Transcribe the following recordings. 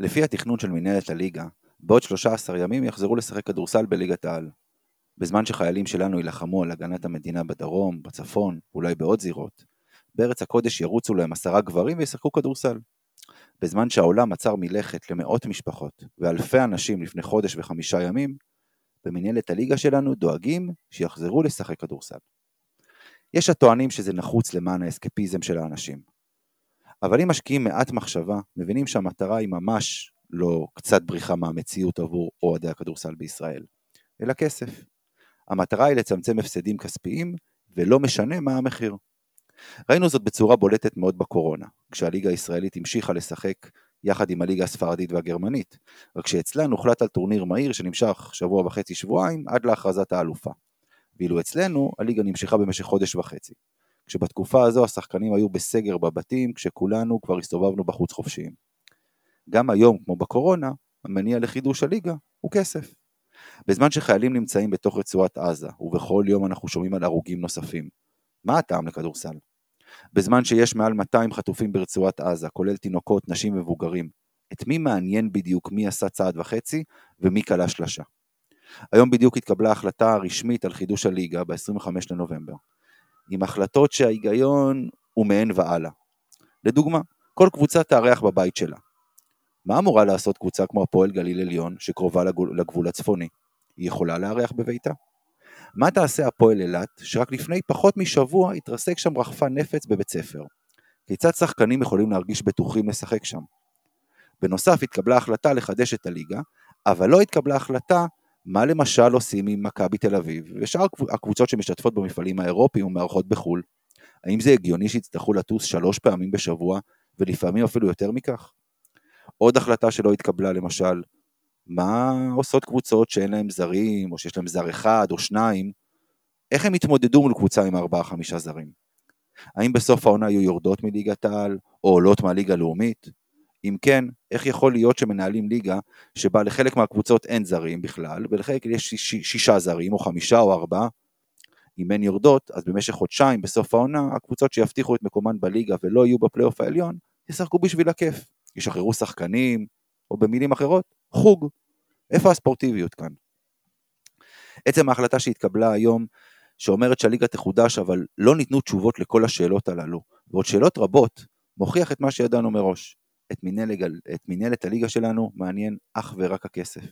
לפי התכנון של מנהלת הליגה, בעוד 13 ימים יחזרו לשחק כדורסל בליגת העל. בזמן שחיילים שלנו יילחמו על הגנת המדינה בדרום, בצפון, אולי בעוד זירות, בארץ הקודש ירוצו להם עשרה גברים וישחקו כדורסל. בזמן שהעולם עצר מלכת למאות משפחות ואלפי אנשים לפני חודש וחמישה ימים, במנהלת הליגה שלנו דואגים שיחזרו לשחק כדורסל. יש הטוענים שזה נחוץ למען האסקפיזם של האנשים. אבל אם משקיעים מעט מחשבה, מבינים שהמטרה היא ממש לא קצת בריחה מהמציאות עבור אוהדי הכדורסל בישראל, אלא כסף. המטרה היא לצמצם הפסדים כספיים, ולא משנה מה המחיר. ראינו זאת בצורה בולטת מאוד בקורונה, כשהליגה הישראלית המשיכה לשחק יחד עם הליגה הספרדית והגרמנית, רק שאצלנו הוחלט על טורניר מהיר שנמשך שבוע וחצי שבועיים עד להכרזת האלופה. ואילו אצלנו הליגה נמשכה במשך חודש וחצי. כשבתקופה הזו השחקנים היו בסגר בבתים, כשכולנו כבר הסתובבנו בחוץ חופשיים. גם היום, כמו בקורונה, המניע לחידוש הליגה הוא כסף. בזמן שחיילים נמצאים בתוך רצועת עזה, ובכל יום אנחנו שומעים על הרוגים נוספים, מה הטעם לכדורסל? בזמן שיש מעל 200 חטופים ברצועת עזה, כולל תינוקות, נשים ומבוגרים, את מי מעניין בדיוק מי עשה צעד וחצי ומי כלה שלשה? היום בדיוק התקבלה ההחלטה הרשמית על חידוש הליגה ב-25 לנובמבר, עם החלטות שההיגיון הוא מעין והלאה. לדוגמה, כל קבוצה תארח בבית שלה. מה אמורה לעשות קבוצה כמו הפועל גליל עליון, שקרובה לגבול הצפוני? היא יכולה לארח בביתה? מה תעשה הפועל אילת, שרק לפני פחות משבוע התרסק שם רחפן נפץ בבית ספר? כיצד שחקנים יכולים להרגיש בטוחים לשחק שם? בנוסף התקבלה החלטה לחדש את הליגה, אבל לא התקבלה החלטה מה למשל עושים עם מכבי תל אביב ושאר הקבוצות שמשתתפות במפעלים האירופיים ומארחות בחו"ל. האם זה הגיוני שיצטרכו לטוס שלוש פעמים בשבוע, ולפעמים אפילו יותר מכך? עוד החלטה שלא התקבלה למשל, מה עושות קבוצות שאין להם זרים, או שיש להם זר אחד או שניים, איך הם יתמודדו מול קבוצה עם ארבעה-חמישה זרים? האם בסוף העונה יהיו יורדות מליגת העל, או עולות מהליגה הלאומית? אם כן, איך יכול להיות שמנהלים ליגה שבה לחלק מהקבוצות אין זרים בכלל, ולחלק יש שיש, שישה זרים, או חמישה או ארבעה? אם אין יורדות, אז במשך חודשיים בסוף העונה, הקבוצות שיבטיחו את מקומן בליגה ולא יהיו בפלייאוף העליון, ישחקו בשביל הכיף. ישחררו שחקנים, או במילים אחרות, חוג. איפה הספורטיביות כאן? עצם ההחלטה שהתקבלה היום, שאומרת שהליגה תחודש, אבל לא ניתנו תשובות לכל השאלות הללו, ועוד שאלות רבות, מוכיח את מה שידענו מראש. את מנהלת, את הליגה שלנו מעניין אך ורק הכסף.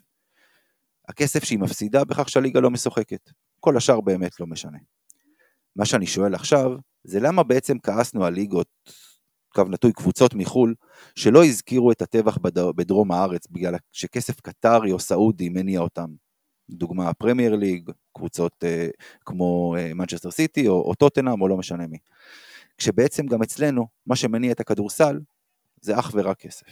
הכסף שהיא מפסידה בכך שהליגה לא משוחקת. כל השאר באמת לא משנה. מה שאני שואל עכשיו, זה למה בעצם כעסנו על ליגות קו נטוי קבוצות מחו"ל, שלא הזכירו את הטבח בדרום הארץ בגלל שכסף קטרי או סעודי מניע אותם. דוגמה הפרמייר ליג, קבוצות אה, כמו מנצ'סטר אה, סיטי או, או טוטנאם או לא משנה מי. כשבעצם גם אצלנו, מה שמניע את הכדורסל זה אך ורק כסף.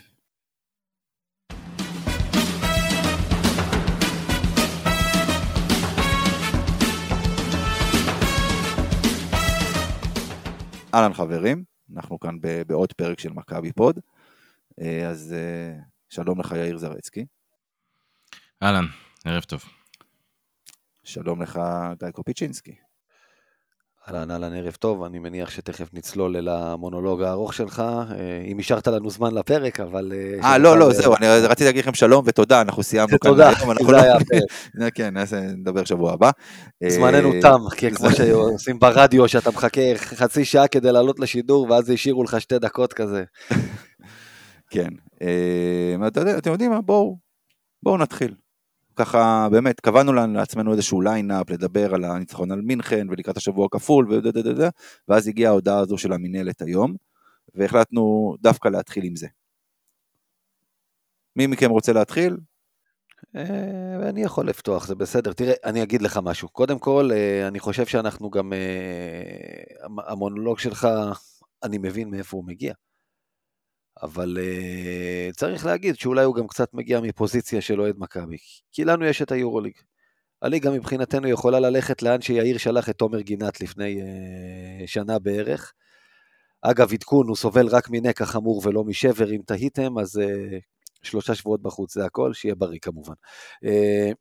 אהלן חברים, אנחנו כאן בעוד פרק של מכבי פוד. אה, אז אה, שלום לך יאיר זרצקי. אהלן, ערב טוב. שלום לך גיא קופיצ'ינסקי. אהלן, אהלן, ערב טוב, אני מניח שתכף נצלול אל המונולוג הארוך שלך, אה, אם השארת לנו זמן לפרק, אבל... אה, לא, לא, זהו, אני רציתי להגיד לכם שלום ותודה, אנחנו סיימנו כאן תודה, זה היה הפרק. כן, נדבר שבוע הבא. זמננו תם, כמו שעושים ברדיו, שאתה מחכה חצי שעה כדי לעלות לשידור, ואז השאירו לך שתי דקות כזה. כן, אתם יודעים מה, בואו, בואו נתחיל. ככה באמת קבענו לעצמנו איזשהו lineup לדבר על הניצחון על מינכן ולקראת השבוע הכפול ודדדדה, ואז הגיעה ההודעה הזו של המינהלת היום והחלטנו דווקא להתחיל עם זה. מי מכם רוצה להתחיל? אה, אני יכול לפתוח, זה בסדר. תראה, אני אגיד לך משהו. קודם כל, אה, אני חושב שאנחנו גם, אה, המונולוג שלך, אני מבין מאיפה הוא מגיע. אבל uh, צריך להגיד שאולי הוא גם קצת מגיע מפוזיציה של אוהד מכבי, כי לנו יש את היורוליג. הליגה מבחינתנו יכולה ללכת לאן שיאיר שלח את תומר גינת לפני uh, שנה בערך. אגב, עדכון, הוא סובל רק מנקע חמור ולא משבר, אם תהיתם, אז uh, שלושה שבועות בחוץ, זה הכל, שיהיה בריא כמובן. Uh,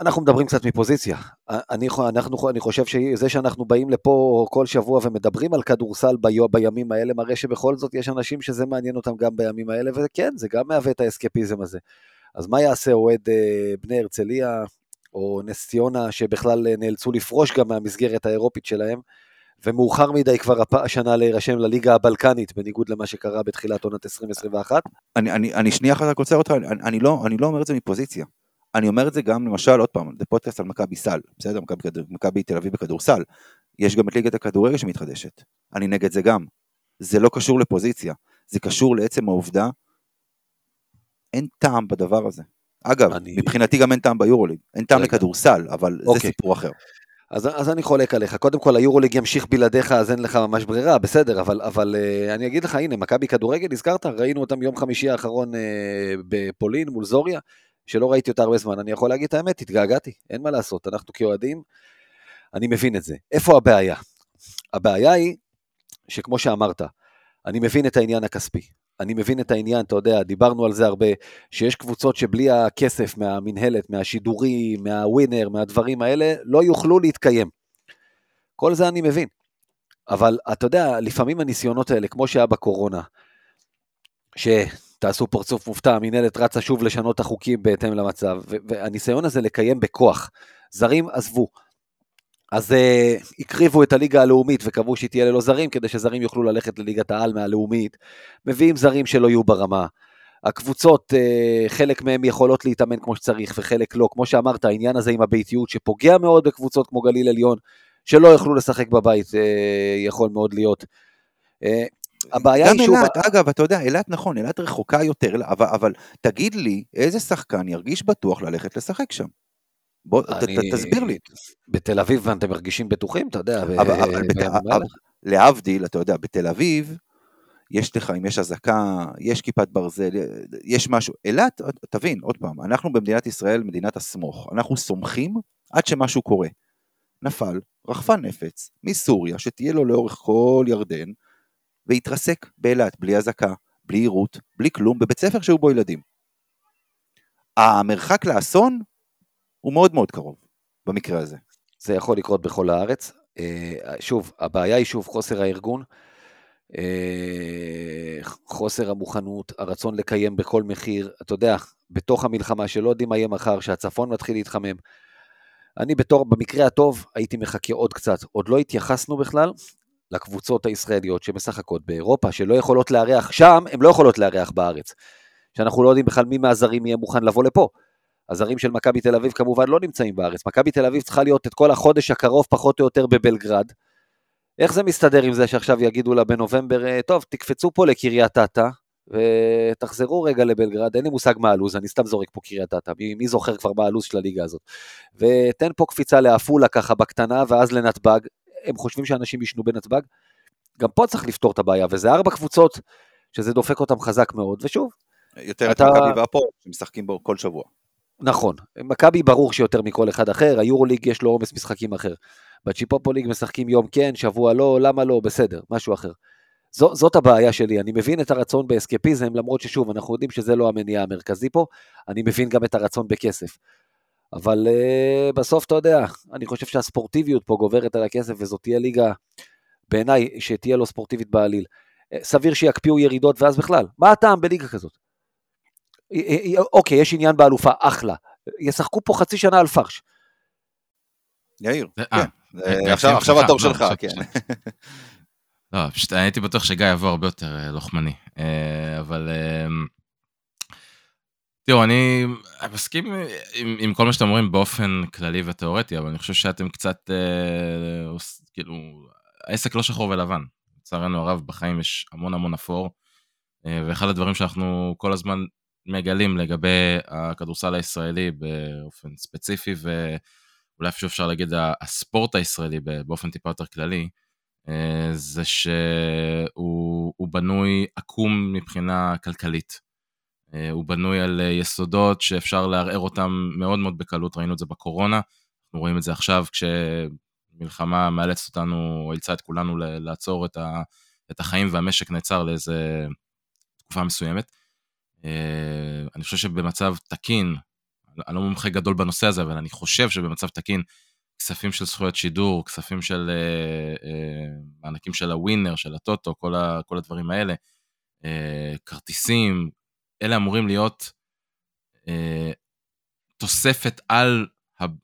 אנחנו מדברים קצת מפוזיציה. אני, אנחנו, אני חושב שזה שאנחנו באים לפה כל שבוע ומדברים על כדורסל ב, בימים האלה, מראה שבכל זאת יש אנשים שזה מעניין אותם גם בימים האלה, וכן, זה גם מהווה את האסקפיזם הזה. אז מה יעשה אוהד אה, בני הרצליה, או נס ציונה, שבכלל אה, נאלצו לפרוש גם מהמסגרת האירופית שלהם, ומאוחר מדי כבר השנה להירשם לליגה הבלקנית, בניגוד למה שקרה בתחילת עונת 2021? אני, אני, אני שנייה אחת רק עוצר אותך, אני, אני, לא, אני לא אומר את זה מפוזיציה. אני אומר את זה גם, למשל, עוד פעם, זה פודקאסט על מכבי סל, בסדר? מכבי תל אביב בכדורסל. יש גם את ליגת הכדורגל שמתחדשת. אני נגד זה גם. זה לא קשור לפוזיציה, זה קשור לעצם העובדה, אין טעם בדבר הזה. אגב, אני... מבחינתי גם אין טעם ביורוליג, אין טעם רגע. לכדורסל, אבל אוקיי. זה סיפור אחר. אז, אז אני חולק עליך. קודם כל, היורוליג ימשיך בלעדיך, אז אין לך ממש ברירה, בסדר, אבל, אבל uh, אני אגיד לך, הנה, מכבי כדורגל, הזכרת, ראינו אותם יום חמישי האחרון uh, בפולין מול זוריה, שלא ראיתי אותה הרבה זמן. אני יכול להגיד את האמת, התגעגעתי, אין מה לעשות, אנחנו כאוהדים, אני מבין את זה. איפה הבעיה? הבעיה היא, שכמו שאמרת, אני מבין את העניין הכספי. אני מבין את העניין, אתה יודע, דיברנו על זה הרבה, שיש קבוצות שבלי הכסף מהמינהלת, מהשידורים, מהווינר, מהדברים האלה, לא יוכלו להתקיים. כל זה אני מבין. אבל אתה יודע, לפעמים הניסיונות האלה, כמו שהיה בקורונה, שתעשו פרצוף מופתע, המינהלת רצה שוב לשנות את החוקים בהתאם למצב, והניסיון הזה לקיים בכוח, זרים עזבו, אז uh, הקריבו את הליגה הלאומית וקבעו שהיא תהיה ללא זרים, כדי שזרים יוכלו ללכת לליגת העל מהלאומית. מביאים זרים שלא יהיו ברמה. הקבוצות, uh, חלק מהם יכולות להתאמן כמו שצריך וחלק לא. כמו שאמרת, העניין הזה עם הביתיות שפוגע מאוד בקבוצות כמו גליל עליון, שלא יוכלו לשחק בבית, uh, יכול מאוד להיות. Uh, הבעיה היא שוב... גם אילת, אגב, אתה יודע, אילת נכון, אילת רחוקה יותר, אבל, אבל תגיד לי, איזה שחקן ירגיש בטוח ללכת לשחק שם? בוא, אני... ת, תסביר לי. בתל אביב אתם מרגישים בטוחים, אתה יודע. אבל, ו... אבל בת... אבל, להבדיל, אתה יודע, בתל אביב, יש לך, אם יש אזעקה, יש כיפת ברזל, יש משהו. אילת, תבין, עוד פעם, אנחנו במדינת ישראל, מדינת הסמוך. אנחנו סומכים עד שמשהו קורה. נפל רחפן נפץ מסוריה, שתהיה לו לאורך כל ירדן, והתרסק באילת, בלי אזעקה, בלי עירות, בלי כלום, בבית ספר שהיו בו ילדים. המרחק לאסון הוא מאוד מאוד קרוב, במקרה הזה. זה יכול לקרות בכל הארץ. אה, שוב, הבעיה היא שוב חוסר הארגון, אה, חוסר המוכנות, הרצון לקיים בכל מחיר, אתה יודע, בתוך המלחמה שלא יודעים מה יהיה מחר, שהצפון מתחיל להתחמם. אני בתור, במקרה הטוב, הייתי מחכה עוד קצת. עוד לא התייחסנו בכלל לקבוצות הישראליות שמשחקות באירופה, שלא יכולות לארח שם, הן לא יכולות לארח בארץ. שאנחנו לא יודעים בכלל מי מהזרים יהיה מוכן לבוא לפה. הזרים של מכבי תל אביב כמובן לא נמצאים בארץ. מכבי תל אביב צריכה להיות את כל החודש הקרוב פחות או יותר בבלגרד. איך זה מסתדר עם זה שעכשיו יגידו לה בנובמבר, אה, טוב, תקפצו פה לקריית אתא, ותחזרו רגע לבלגרד, אין לי מושג מה הלו"ז, אני סתם זורק פה קריית אתא, מי, מי זוכר כבר מה הלו"ז של הליגה הזאת. ותן פה קפיצה לעפולה ככה בקטנה, ואז לנתב"ג, הם חושבים שאנשים יישנו בנתב"ג, גם פה צריך לפתור את הבעיה, וזה ארבע קבוצות שזה דופק אותם חזק מאוד, ושוב, יותר אתה... את מכבי והפועל שמשחקים בו כל שבוע. נכון, מכבי ברור שיותר מכל אחד אחר, היורוליג יש לו עומס משחקים אחר. בצ'יפופוליג משחקים יום כן, שבוע לא, למה לא, בסדר, משהו אחר. זו, זאת הבעיה שלי, אני מבין את הרצון באסקפיזם, למרות ששוב, אנחנו יודעים שזה לא המניע המרכזי פה, אני מבין גם את הרצון בכסף. אבל uh, בסוף, אתה יודע, אני חושב שהספורטיביות פה גוברת על הכסף, וזאת תהיה ליגה, בעיניי, שתהיה לא ספורטיבית בעליל. אה, סביר שיקפיאו ירידות, ואז בכלל, מה הטעם בליגה כזאת? אוקיי, יש עניין באלופה, אחלה. ישחקו פה חצי שנה על פרש. יאיר, אה, כן. עכשיו התור שלך, כן. לא, פשוט הייתי בטוח שגיא יבוא הרבה יותר אה, לוחמני, אה, אבל... תראו, אני מסכים עם, עם כל מה שאתם אומרים באופן כללי ותיאורטי, אבל אני חושב שאתם קצת, אה, כאילו, העסק לא שחור ולבן. לצערנו הרב, בחיים יש המון המון אפור, אה, ואחד הדברים שאנחנו כל הזמן מגלים לגבי הכדורסל הישראלי באופן ספציפי, ואולי אפילו אפשר להגיד הספורט הישראלי באופן טיפה יותר כללי, אה, זה שהוא בנוי עקום מבחינה כלכלית. אה, הוא בנוי על יסודות שאפשר לערער אותם מאוד מאוד בקלות, ראינו את זה בקורונה, אנחנו רואים את זה עכשיו כשמלחמה מאלצת אותנו, או אילצה את כולנו לעצור את החיים והמשק נעצר לאיזה תקופה מסוימת. אה, אני חושב שבמצב תקין, אני לא מומחה גדול בנושא הזה, אבל אני חושב שבמצב תקין, כספים של זכויות שידור, כספים של אה, אה, מענקים של הווינר, של הטוטו, כל, ה, כל הדברים האלה, אה, כרטיסים, אלה אמורים להיות אה, תוספת על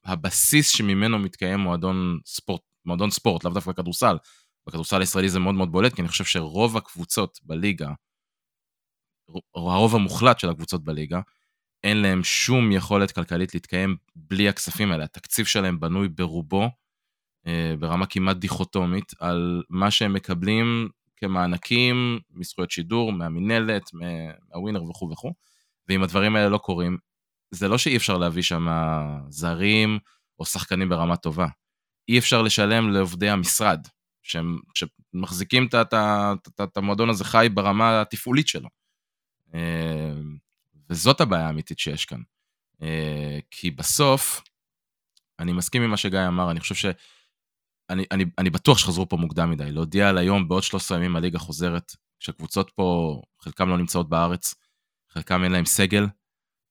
הבסיס שממנו מתקיים מועדון ספורט, מועדון ספורט, לאו דווקא כדורסל. בכדורסל הישראלי זה מאוד מאוד בולט, כי אני חושב שרוב הקבוצות בליגה, הרוב המוחלט של הקבוצות בליגה, אין להם שום יכולת כלכלית להתקיים בלי הכספים האלה. התקציב שלהם בנוי ברובו, אה, ברמה כמעט דיכוטומית, על מה שהם מקבלים כמענקים מזכויות שידור, מהמינהלת, מהווינר וכו' וכו'. ואם הדברים האלה לא קורים, זה לא שאי אפשר להביא שם זרים או שחקנים ברמה טובה. אי אפשר לשלם לעובדי המשרד, שהם, שמחזיקים את המועדון הזה חי ברמה התפעולית שלו. אה, וזאת הבעיה האמיתית שיש כאן. אה, כי בסוף, אני מסכים עם מה שגיא אמר, אני חושב ש... אני, אני, אני בטוח שחזרו פה מוקדם מדי, להודיע על היום, בעוד 13 ימים הליגה חוזרת, כשהקבוצות פה, חלקם לא נמצאות בארץ, חלקם אין להם סגל,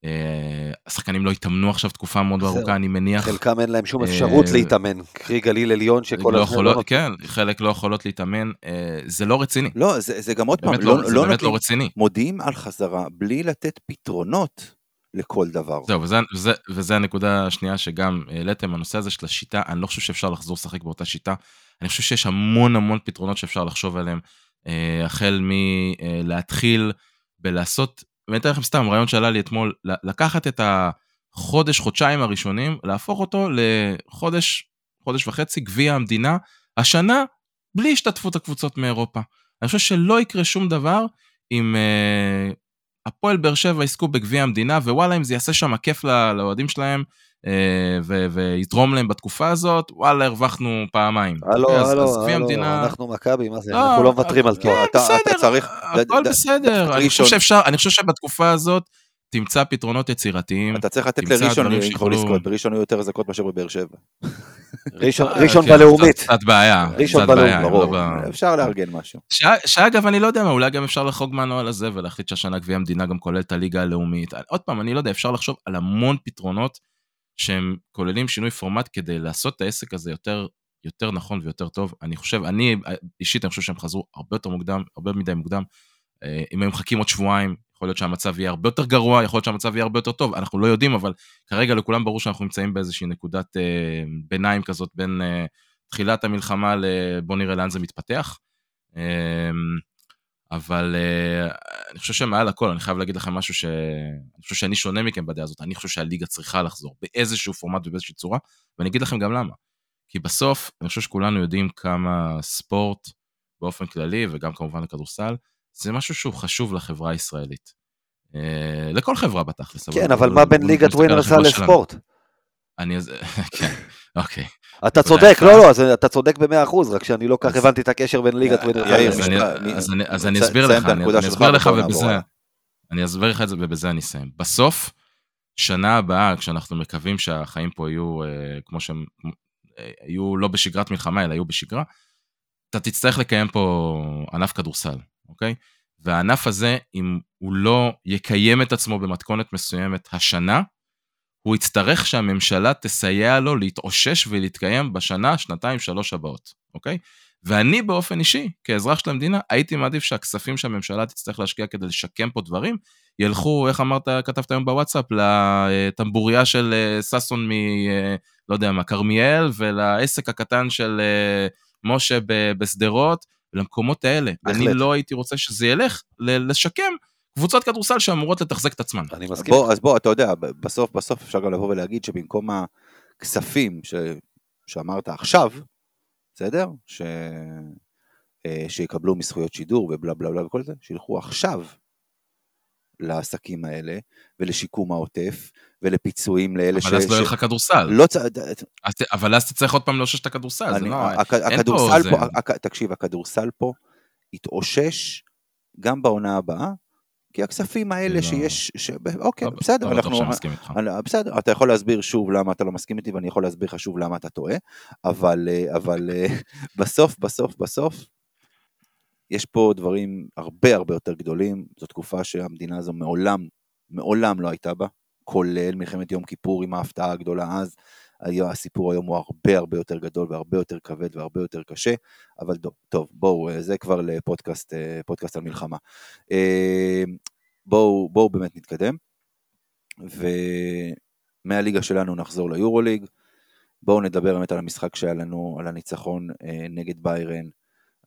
אה, השחקנים לא התאמנו עכשיו תקופה מאוד ארוכה, אני מניח. חלקם אין להם שום אפשרות להתאמן, קרי גליל עליון שכל לא יכולות, לא... כן, חלק לא יכולות להתאמן, אה, זה לא רציני. לא, זה, זה גם עוד פעם, לא, לא, זה באמת לא רציני. מודיעים על חזרה בלי לתת פתרונות לכל דבר. זהו, וזה, וזה, וזה הנקודה השנייה שגם העליתם, הנושא הזה של השיטה, אני לא חושב שאפשר לחזור לשחק באותה שיטה, אני חושב שיש המון המון פתרונות שאפשר לחשוב עליהם, אה, החל מלהתחיל בלעשות ואני אתן לכם סתם רעיון שעלה לי אתמול, לקחת את החודש, חודשיים הראשונים, להפוך אותו לחודש, חודש וחצי, גביע המדינה, השנה, בלי השתתפות הקבוצות מאירופה. אני חושב שלא יקרה שום דבר אם uh, הפועל באר שבע יזכו בגביע המדינה, ווואלה, אם זה יעשה שם כיף לאוהדים שלהם, אה, ויתרום להם בתקופה הזאת, וואלה, הרווחנו פעמיים. הלו, הלו, הלו, אנחנו מכבי, מה זה, לא, אנחנו לא מוותרים על כן, בסדר, הכל בסדר. אני חושב שבתקופה הזאת... תמצא פתרונות יצירתיים. אתה צריך לתת לראשון יכול לזכות, בראשון יהיו יותר זכות מאשר בבאר שבע. ראשון אה, בלאומית. קצת בעיה. ראשון בלאומית, ברור. אפשר לארגן משהו. שאגב, אני לא יודע מה, אולי גם אפשר לחוג מהנוהל הזה ולהחליט שהשנה גביע המדינה גם כולל את הליגה הלאומית. עוד פעם, אני לא יודע, אפשר לחשוב על המון פתרונות שהם כוללים שינוי פורמט כדי לעשות את העסק הזה יותר, יותר נכון ויותר טוב. אני חושב, אני אישית, אני חושב שהם חזרו הרבה יותר מוקדם, הרבה מדי מוקדם. אה, אם הם מחכים עוד שבועיים, יכול להיות שהמצב יהיה הרבה יותר גרוע, יכול להיות שהמצב יהיה הרבה יותר טוב, אנחנו לא יודעים, אבל כרגע לכולם ברור שאנחנו נמצאים באיזושהי נקודת אה, ביניים כזאת בין אה, תחילת המלחמה לבוא נראה לאן זה מתפתח. אה, אבל uh, אני חושב שמעל הכל, אני חייב להגיד לכם משהו ש... אני חושב שאני שונה מכם בדעה הזאת, אני חושב שהליגה צריכה לחזור באיזשהו פורמט ובאיזושהי צורה, ואני אגיד לכם גם למה. כי בסוף, אני חושב שכולנו יודעים כמה ספורט באופן כללי, וגם כמובן לכדורסל, זה משהו שהוא חשוב לחברה הישראלית. Uh, לכל חברה בתכלס. כן, אבל מה בין ליגת ווינרסל לספורט? אני, כן, אוקיי. אתה צודק, לא, לא, אתה צודק במאה אחוז, רק שאני לא כך הבנתי את הקשר בין ליגת ווינר אז אני אסביר לך, אני אסביר לך ובזה, אני אסביר לך את זה ובזה אני אסיים. בסוף, שנה הבאה, כשאנחנו מקווים שהחיים פה יהיו אה, כמו שהם, אה, יהיו לא בשגרת מלחמה, אלא יהיו בשגרה, אתה תצטרך לקיים פה ענף כדורסל, אוקיי? והענף הזה, אם הוא לא יקיים את עצמו במתכונת מסוימת השנה, הוא יצטרך שהממשלה תסייע לו להתאושש ולהתקיים בשנה, שנתיים, שלוש הבאות, אוקיי? ואני באופן אישי, כאזרח של המדינה, הייתי מעדיף שהכספים שהממשלה תצטרך להשקיע כדי לשקם פה דברים, ילכו, איך אמרת, כתבת היום בוואטסאפ, לטמבוריה של אה, ששון מ... אה, לא יודע מה, כרמיאל, ולעסק הקטן של אה, משה בשדרות, למקומות האלה. בהחלט. אני לא הייתי רוצה שזה ילך לשקם קבוצות כדורסל שאמורות לתחזק את עצמן. אני מסכים. בוא, אז בוא, אתה יודע, בסוף בסוף אפשר גם לבוא ולהגיד שבמקום הכספים ש... שאמרת עכשיו, בסדר? ש... אה, שיקבלו מזכויות שידור ובלה בלה בלה וכל זה, שילכו עכשיו לעסקים האלה ולשיקום העוטף ולפיצויים לאלה ש... אבל אז לא יהיה לך כדורסל. לא צ... אבל אז תצטרך עוד פעם לאושש את הכדורסל, זה לא... הכדורסל פה, תקשיב, הכדורסל פה יתאושש גם בעונה הבאה, כי הכספים האלה לא. שיש, ש... אוקיי, לא, בסדר, לא אנחנו... אני, בסדר, אתה יכול להסביר שוב למה אתה לא מסכים איתי, ואני יכול להסביר לך שוב למה אתה טועה, אבל, אה, אבל אה, בסוף, בסוף, בסוף, יש פה דברים הרבה הרבה יותר גדולים, זו תקופה שהמדינה הזו מעולם, מעולם לא הייתה בה, כולל מלחמת יום כיפור עם ההפתעה הגדולה אז. הסיפור היום הוא הרבה הרבה יותר גדול והרבה יותר כבד והרבה יותר קשה, אבל טוב, טוב בואו, זה כבר לפודקאסט פודקאסט על מלחמה. בואו, בואו באמת נתקדם, ומהליגה שלנו נחזור ליורוליג. בואו נדבר באמת על המשחק שהיה לנו, על הניצחון אה, נגד ביירן,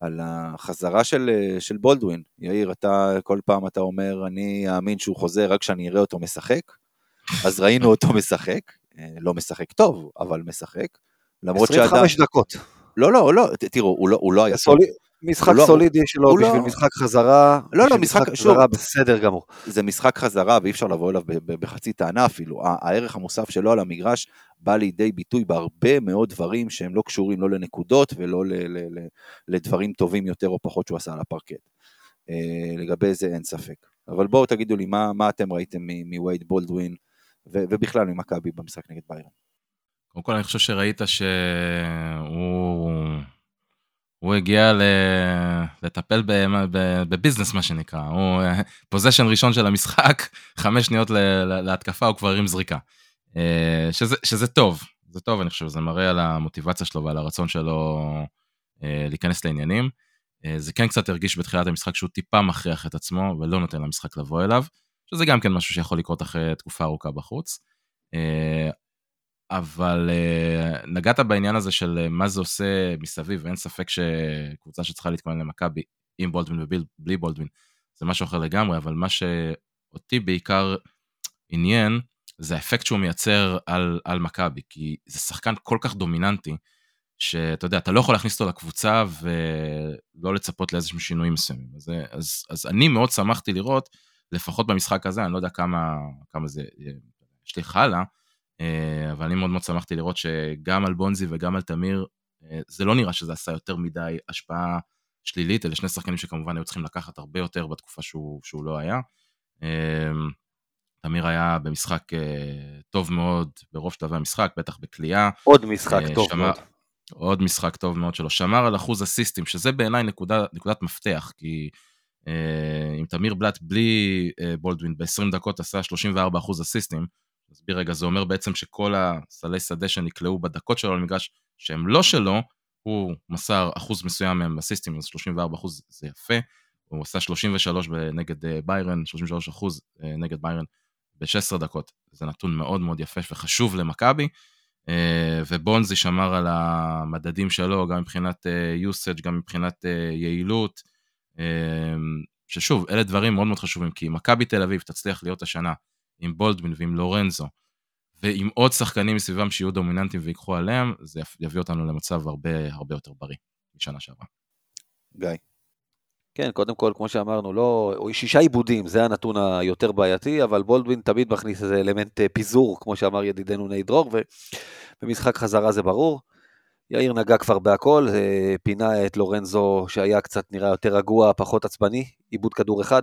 על החזרה של, אה, של בולדווין. יאיר, אתה כל פעם אתה אומר, אני אאמין שהוא חוזר רק כשאני אראה אותו משחק, אז ראינו אותו משחק, אה, לא משחק טוב, אבל משחק. למרות שאדם... 25 דקות. לא, לא, לא, תראו, הוא לא, הוא לא היה סולי, טוב. משחק לא, סולידי שלו בשביל לא... משחק חזרה, לא, לא, משחק, משחק חזרה שוב, בסדר גמור. זה משחק חזרה ואי אפשר לבוא אליו בחצי טענה אפילו. הערך המוסף שלו על המגרש בא לידי ביטוי בהרבה מאוד דברים שהם לא קשורים לא לנקודות ולא ל, ל, ל, לדברים טובים יותר או פחות שהוא עשה על הפרקט. אה, לגבי זה אין ספק. אבל בואו תגידו לי מה, מה אתם ראיתם מווייד בולדווין ובכלל ממכבי במשחק נגד ביירן. קודם כל אני חושב שראית שהוא... הוא הגיע ל... לטפל בביזנס מה שנקרא, הוא פוזיישן ראשון של המשחק, חמש שניות להתקפה הוא כבר הרים זריקה. אה, שזה, שזה טוב, זה טוב אני חושב, זה מראה על המוטיבציה שלו ועל הרצון שלו אה, להיכנס לעניינים. אה, זה כן קצת הרגיש בתחילת המשחק שהוא טיפה מכריח את עצמו ולא נותן למשחק לבוא אליו, שזה גם כן משהו שיכול לקרות אחרי תקופה ארוכה בחוץ. אבל uh, נגעת בעניין הזה של uh, מה זה עושה מסביב, ואין ספק שקבוצה שצריכה להתכונן למכבי עם בולדווין ובלי בולדווין זה משהו אחר לגמרי, אבל מה שאותי בעיקר עניין זה האפקט שהוא מייצר על, על מכבי, כי זה שחקן כל כך דומיננטי, שאתה יודע, אתה לא יכול להכניס אותו לקבוצה ולא לצפות לאיזשהם שינויים מסוימים. אז, אז, אז אני מאוד שמחתי לראות, לפחות במשחק הזה, אני לא יודע כמה, כמה זה ישליך הלאה, אה, אבל אני מאוד מאוד שמחתי לראות שגם על בונזי וגם על תמיר, אה, זה לא נראה שזה עשה יותר מדי השפעה שלילית, אלה שני שחקנים שכמובן היו צריכים לקחת הרבה יותר בתקופה שהוא, שהוא לא היה. אה, תמיר היה במשחק טוב מאוד ברוב שלבי המשחק, בטח בכלייה. עוד משחק טוב שמר, מאוד. עוד משחק טוב מאוד שלו. שמר על אחוז אסיסטים, שזה בעיניי נקודה, נקודת מפתח, כי אם תמיר בלאט בלי בולדווין ב-20 דקות עשה 34 אחוז אסיסטים, נסביר רגע, זה אומר בעצם שכל הסלי שדה שנקלעו בדקות שלו למגרש שהם לא שלו, הוא מסר אחוז מסוים מהם אסיסטים, אז 34 אחוז זה יפה, הוא עשה 33 נגד אה, ביירן, 33 אחוז אה, נגד ביירן ב-16 דקות, זה נתון מאוד מאוד יפה וחשוב למכבי, אה, ובונזי שמר על המדדים שלו, גם מבחינת usage, גם מבחינת יעילות, ששוב, אלה דברים מאוד מאוד חשובים, כי מכבי תל אביב תצליח להיות השנה עם בולדווין ועם לורנזו, ועם עוד שחקנים מסביבם שיהיו דומיננטיים ויקחו עליהם, זה יביא אותנו למצב הרבה הרבה יותר בריא משנה שעברה. גיא. כן, קודם כל, כמו שאמרנו, לא, שישה עיבודים, זה הנתון היותר בעייתי, אבל בולדווין תמיד מכניס איזה אלמנט אה, פיזור, כמו שאמר ידידנו ני דרור, ובמשחק חזרה זה ברור. יאיר נגע כבר בהכל, אה, פינה את לורנזו שהיה קצת נראה יותר רגוע, פחות עצבני, עיבוד כדור אחד.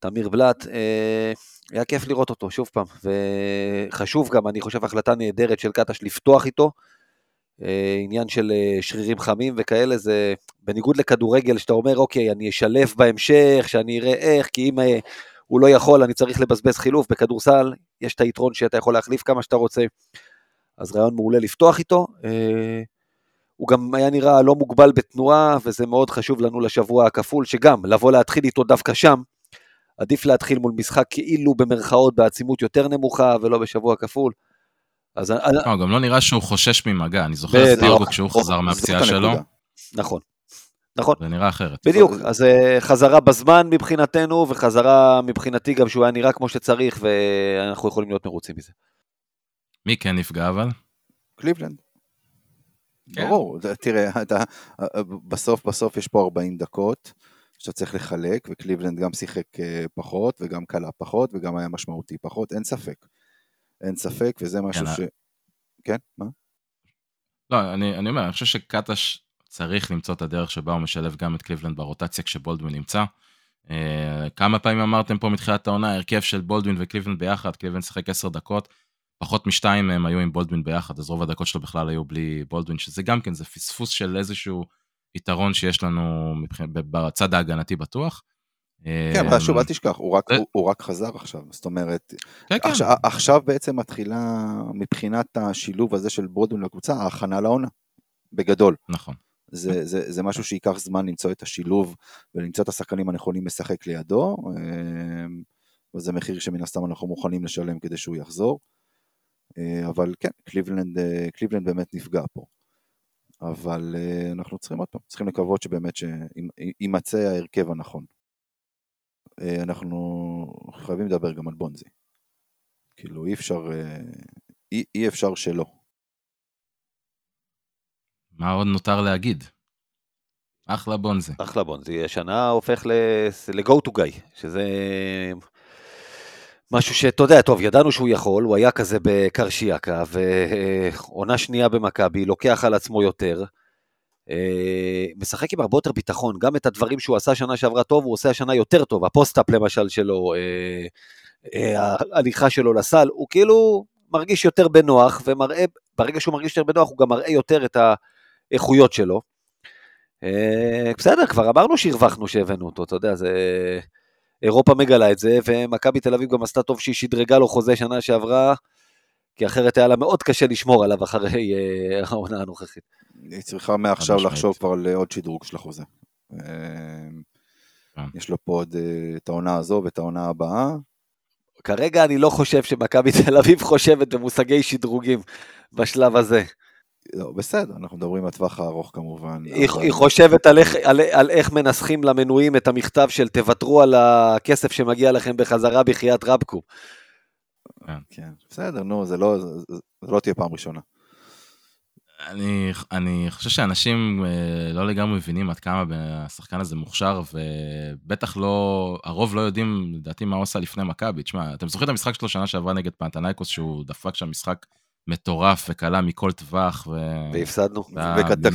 תמיר בלאט, אה, היה כיף לראות אותו, שוב פעם, וחשוב גם, אני חושב, החלטה נהדרת של קטש לפתוח איתו, אה, עניין של שרירים חמים וכאלה, זה בניגוד לכדורגל, שאתה אומר, אוקיי, אני אשלב בהמשך, שאני אראה איך, כי אם הוא לא יכול, אני צריך לבזבז חילוף, בכדורסל יש את היתרון שאתה יכול להחליף כמה שאתה רוצה, אז רעיון מעולה לפתוח איתו. הוא גם היה נראה לא מוגבל בתנועה, וזה מאוד חשוב לנו לשבוע הכפול, שגם, לבוא להתחיל איתו דווקא שם, עדיף להתחיל מול משחק כאילו במרכאות בעצימות יותר נמוכה ולא בשבוע כפול. אז... לא, גם לא נראה שהוא חושש ממגע, אני זוכר את דיוגו כשהוא חזר מהפציעה שלו. נכון. נכון. זה נראה אחרת. בדיוק, אז אה, חזרה בזמן מבחינתנו, וחזרה מבחינתי גם שהוא היה נראה כמו שצריך, ואנחנו יכולים להיות מרוצים מזה. מי כן נפגע אבל? קליבלנד. כן. ברור, תראה, אתה, בסוף בסוף יש פה 40 דקות. שאתה צריך לחלק, וקליבלנד גם שיחק אה, פחות, וגם קלע פחות, וגם היה משמעותי פחות, אין ספק. אין ספק, וזה משהו כן, ש... כן, מה? לא, אני, אני אומר, אני חושב שקטש צריך למצוא את הדרך שבה הוא משלב גם את קליבלנד ברוטציה כשבולדווין נמצא. Uh, כמה פעמים אמרתם פה מתחילת העונה, הרכב של בולדווין וקליבלנד ביחד, קליבלנד שיחק 10 דקות, פחות משתיים מהם היו עם בולדווין ביחד, אז רוב הדקות שלו בכלל היו בלי בולדווין, שזה גם כן, זה פספוס של איזשהו יתרון שיש לנו בצד ההגנתי בטוח. כן, אבל שוב, אמ, אל תשכח, הוא רק- הוא- הוא רק חזר עכשיו, זאת אומרת, כן, כן. עכשיו- עכשיו בעצם מתחילה, מבחינת השילוב הזה של ברודווין לקבוצה, ההכנה לעונה, בגדול. נכון. זה, זה, זה משהו שייקח זמן למצוא את השילוב ולמצוא את השחקנים הנכונים לשחק לידו, אמ, וזה מחיר שמן הסתם אנחנו מוכנים לשלם כדי שהוא יחזור. אה, אבל כן, קליבלנד, אה, קליבלנד באמת נפגע פה. אבל אה, אנחנו צריכים עוד פעם, צריכים לקוות שבאמת שיימצא ההרכב הנכון. אנחנו חייבים לדבר גם על בונזי. כאילו אי אפשר, אי, אי אפשר שלא. מה עוד נותר להגיד? אחלה בונזי. אחלה בון, זה השנה הופך ל- ל-go to guy, שזה משהו שאתה יודע, טוב, ידענו שהוא יכול, הוא היה כזה בקרשיאקה, ועונה שנייה במכבי, לוקח על עצמו יותר, אה, משחק עם הרבה יותר ביטחון, גם את הדברים שהוא עשה שנה שעברה טוב, הוא עושה השנה יותר טוב, הפוסט-אפ למשל שלו, אה, אה, ההליכה שלו לסל, הוא כאילו מרגיש יותר בנוח, ומראה, ברגע שהוא מרגיש יותר בנוח, הוא גם מראה יותר את האיכויות שלו. בסדר, כבר אמרנו שהרווחנו שהבאנו אותו, אתה יודע, זה... אירופה מגלה את זה, ומכבי תל אביב גם עשתה טוב שהיא שדרגה לו חוזה שנה שעברה, כי אחרת היה לה מאוד קשה לשמור עליו אחרי אה, העונה הנוכחית. היא צריכה מעכשיו. לחשוב כבר על עוד שדרוג של החוזה. אה, כן. יש לו פה עוד אה, את העונה הזו ואת העונה הבאה. כרגע אני לא חושב שמכבי תל אביב חושבת במושגי שדרוגים בשלב הזה. לא, בסדר, אנחנו מדברים בטווח הארוך כמובן. היא, אבל- היא חושבת על איך, על, על איך מנסחים למנויים את המכתב של תוותרו על הכסף שמגיע לכם בחזרה בחייאת רבקו. כן, בסדר, נו, זה לא, זה, זה לא תהיה פעם ראשונה. אני, אני חושב שאנשים אה, לא לגמרי מבינים עד כמה השחקן הזה מוכשר, ובטח לא, הרוב לא יודעים, לדעתי, מה הוא עשה לפני מכבי. תשמע, אתם זוכרים את המשחק שלו שנה שעברה נגד פנתנייקוס, שהוא דפק שם משחק מטורף וקלה מכל טווח, ו... והפסדנו.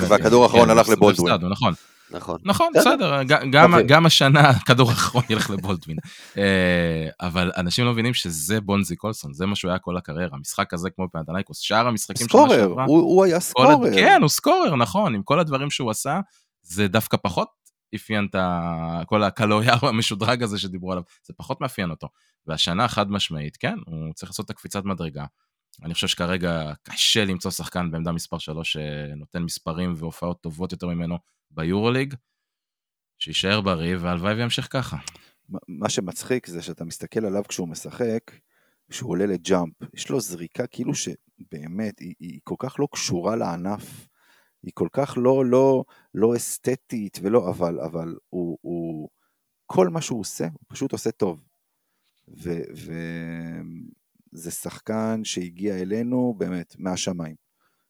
והכדור האחרון כן, הלך לבולדווין. נכון. נכון. נכון, בסדר. גם, אוקיי. גם השנה הכדור האחרון ילך לבולדווין. אה, אבל אנשים לא מבינים שזה בונזי קולסון, זה מה שהוא היה כל הקריירה. המשחק הזה כמו פנתנייקוס, שאר המשחקים שנה סקורר, שעברה, הוא, היה סקורר. כן, הוא סקורר, נכון, עם כל הדברים שהוא עשה, זה דווקא פחות אפיין את. כל הקלוריאר המשודרג הזה שדיברו עליו, זה פחות מאפיין אותו. והשנה חד משמעית, כן, הוא צריך לעשות את הקפיצת מדרגה. אני חושב שכרגע קשה למצוא שחקן בעמדה מספר 3 שנותן מספרים והופעות טובות יותר ממנו ביורוליג, שיישאר בריא והלוואי וימשיך ככה. מה- שמצחיק זה שאתה מסתכל עליו כשהוא משחק, כשהוא עולה לג'אמפ, יש לו זריקה כאילו שבאמת, היא, היא כל כך לא קשורה לענף, היא כל כך לא, לא, לא אסתטית ולא, אבל, אבל הוא, הוא, כל מה שהוא עושה, הוא פשוט עושה טוב. וזה שחקן שהגיע אלינו באמת מהשמיים.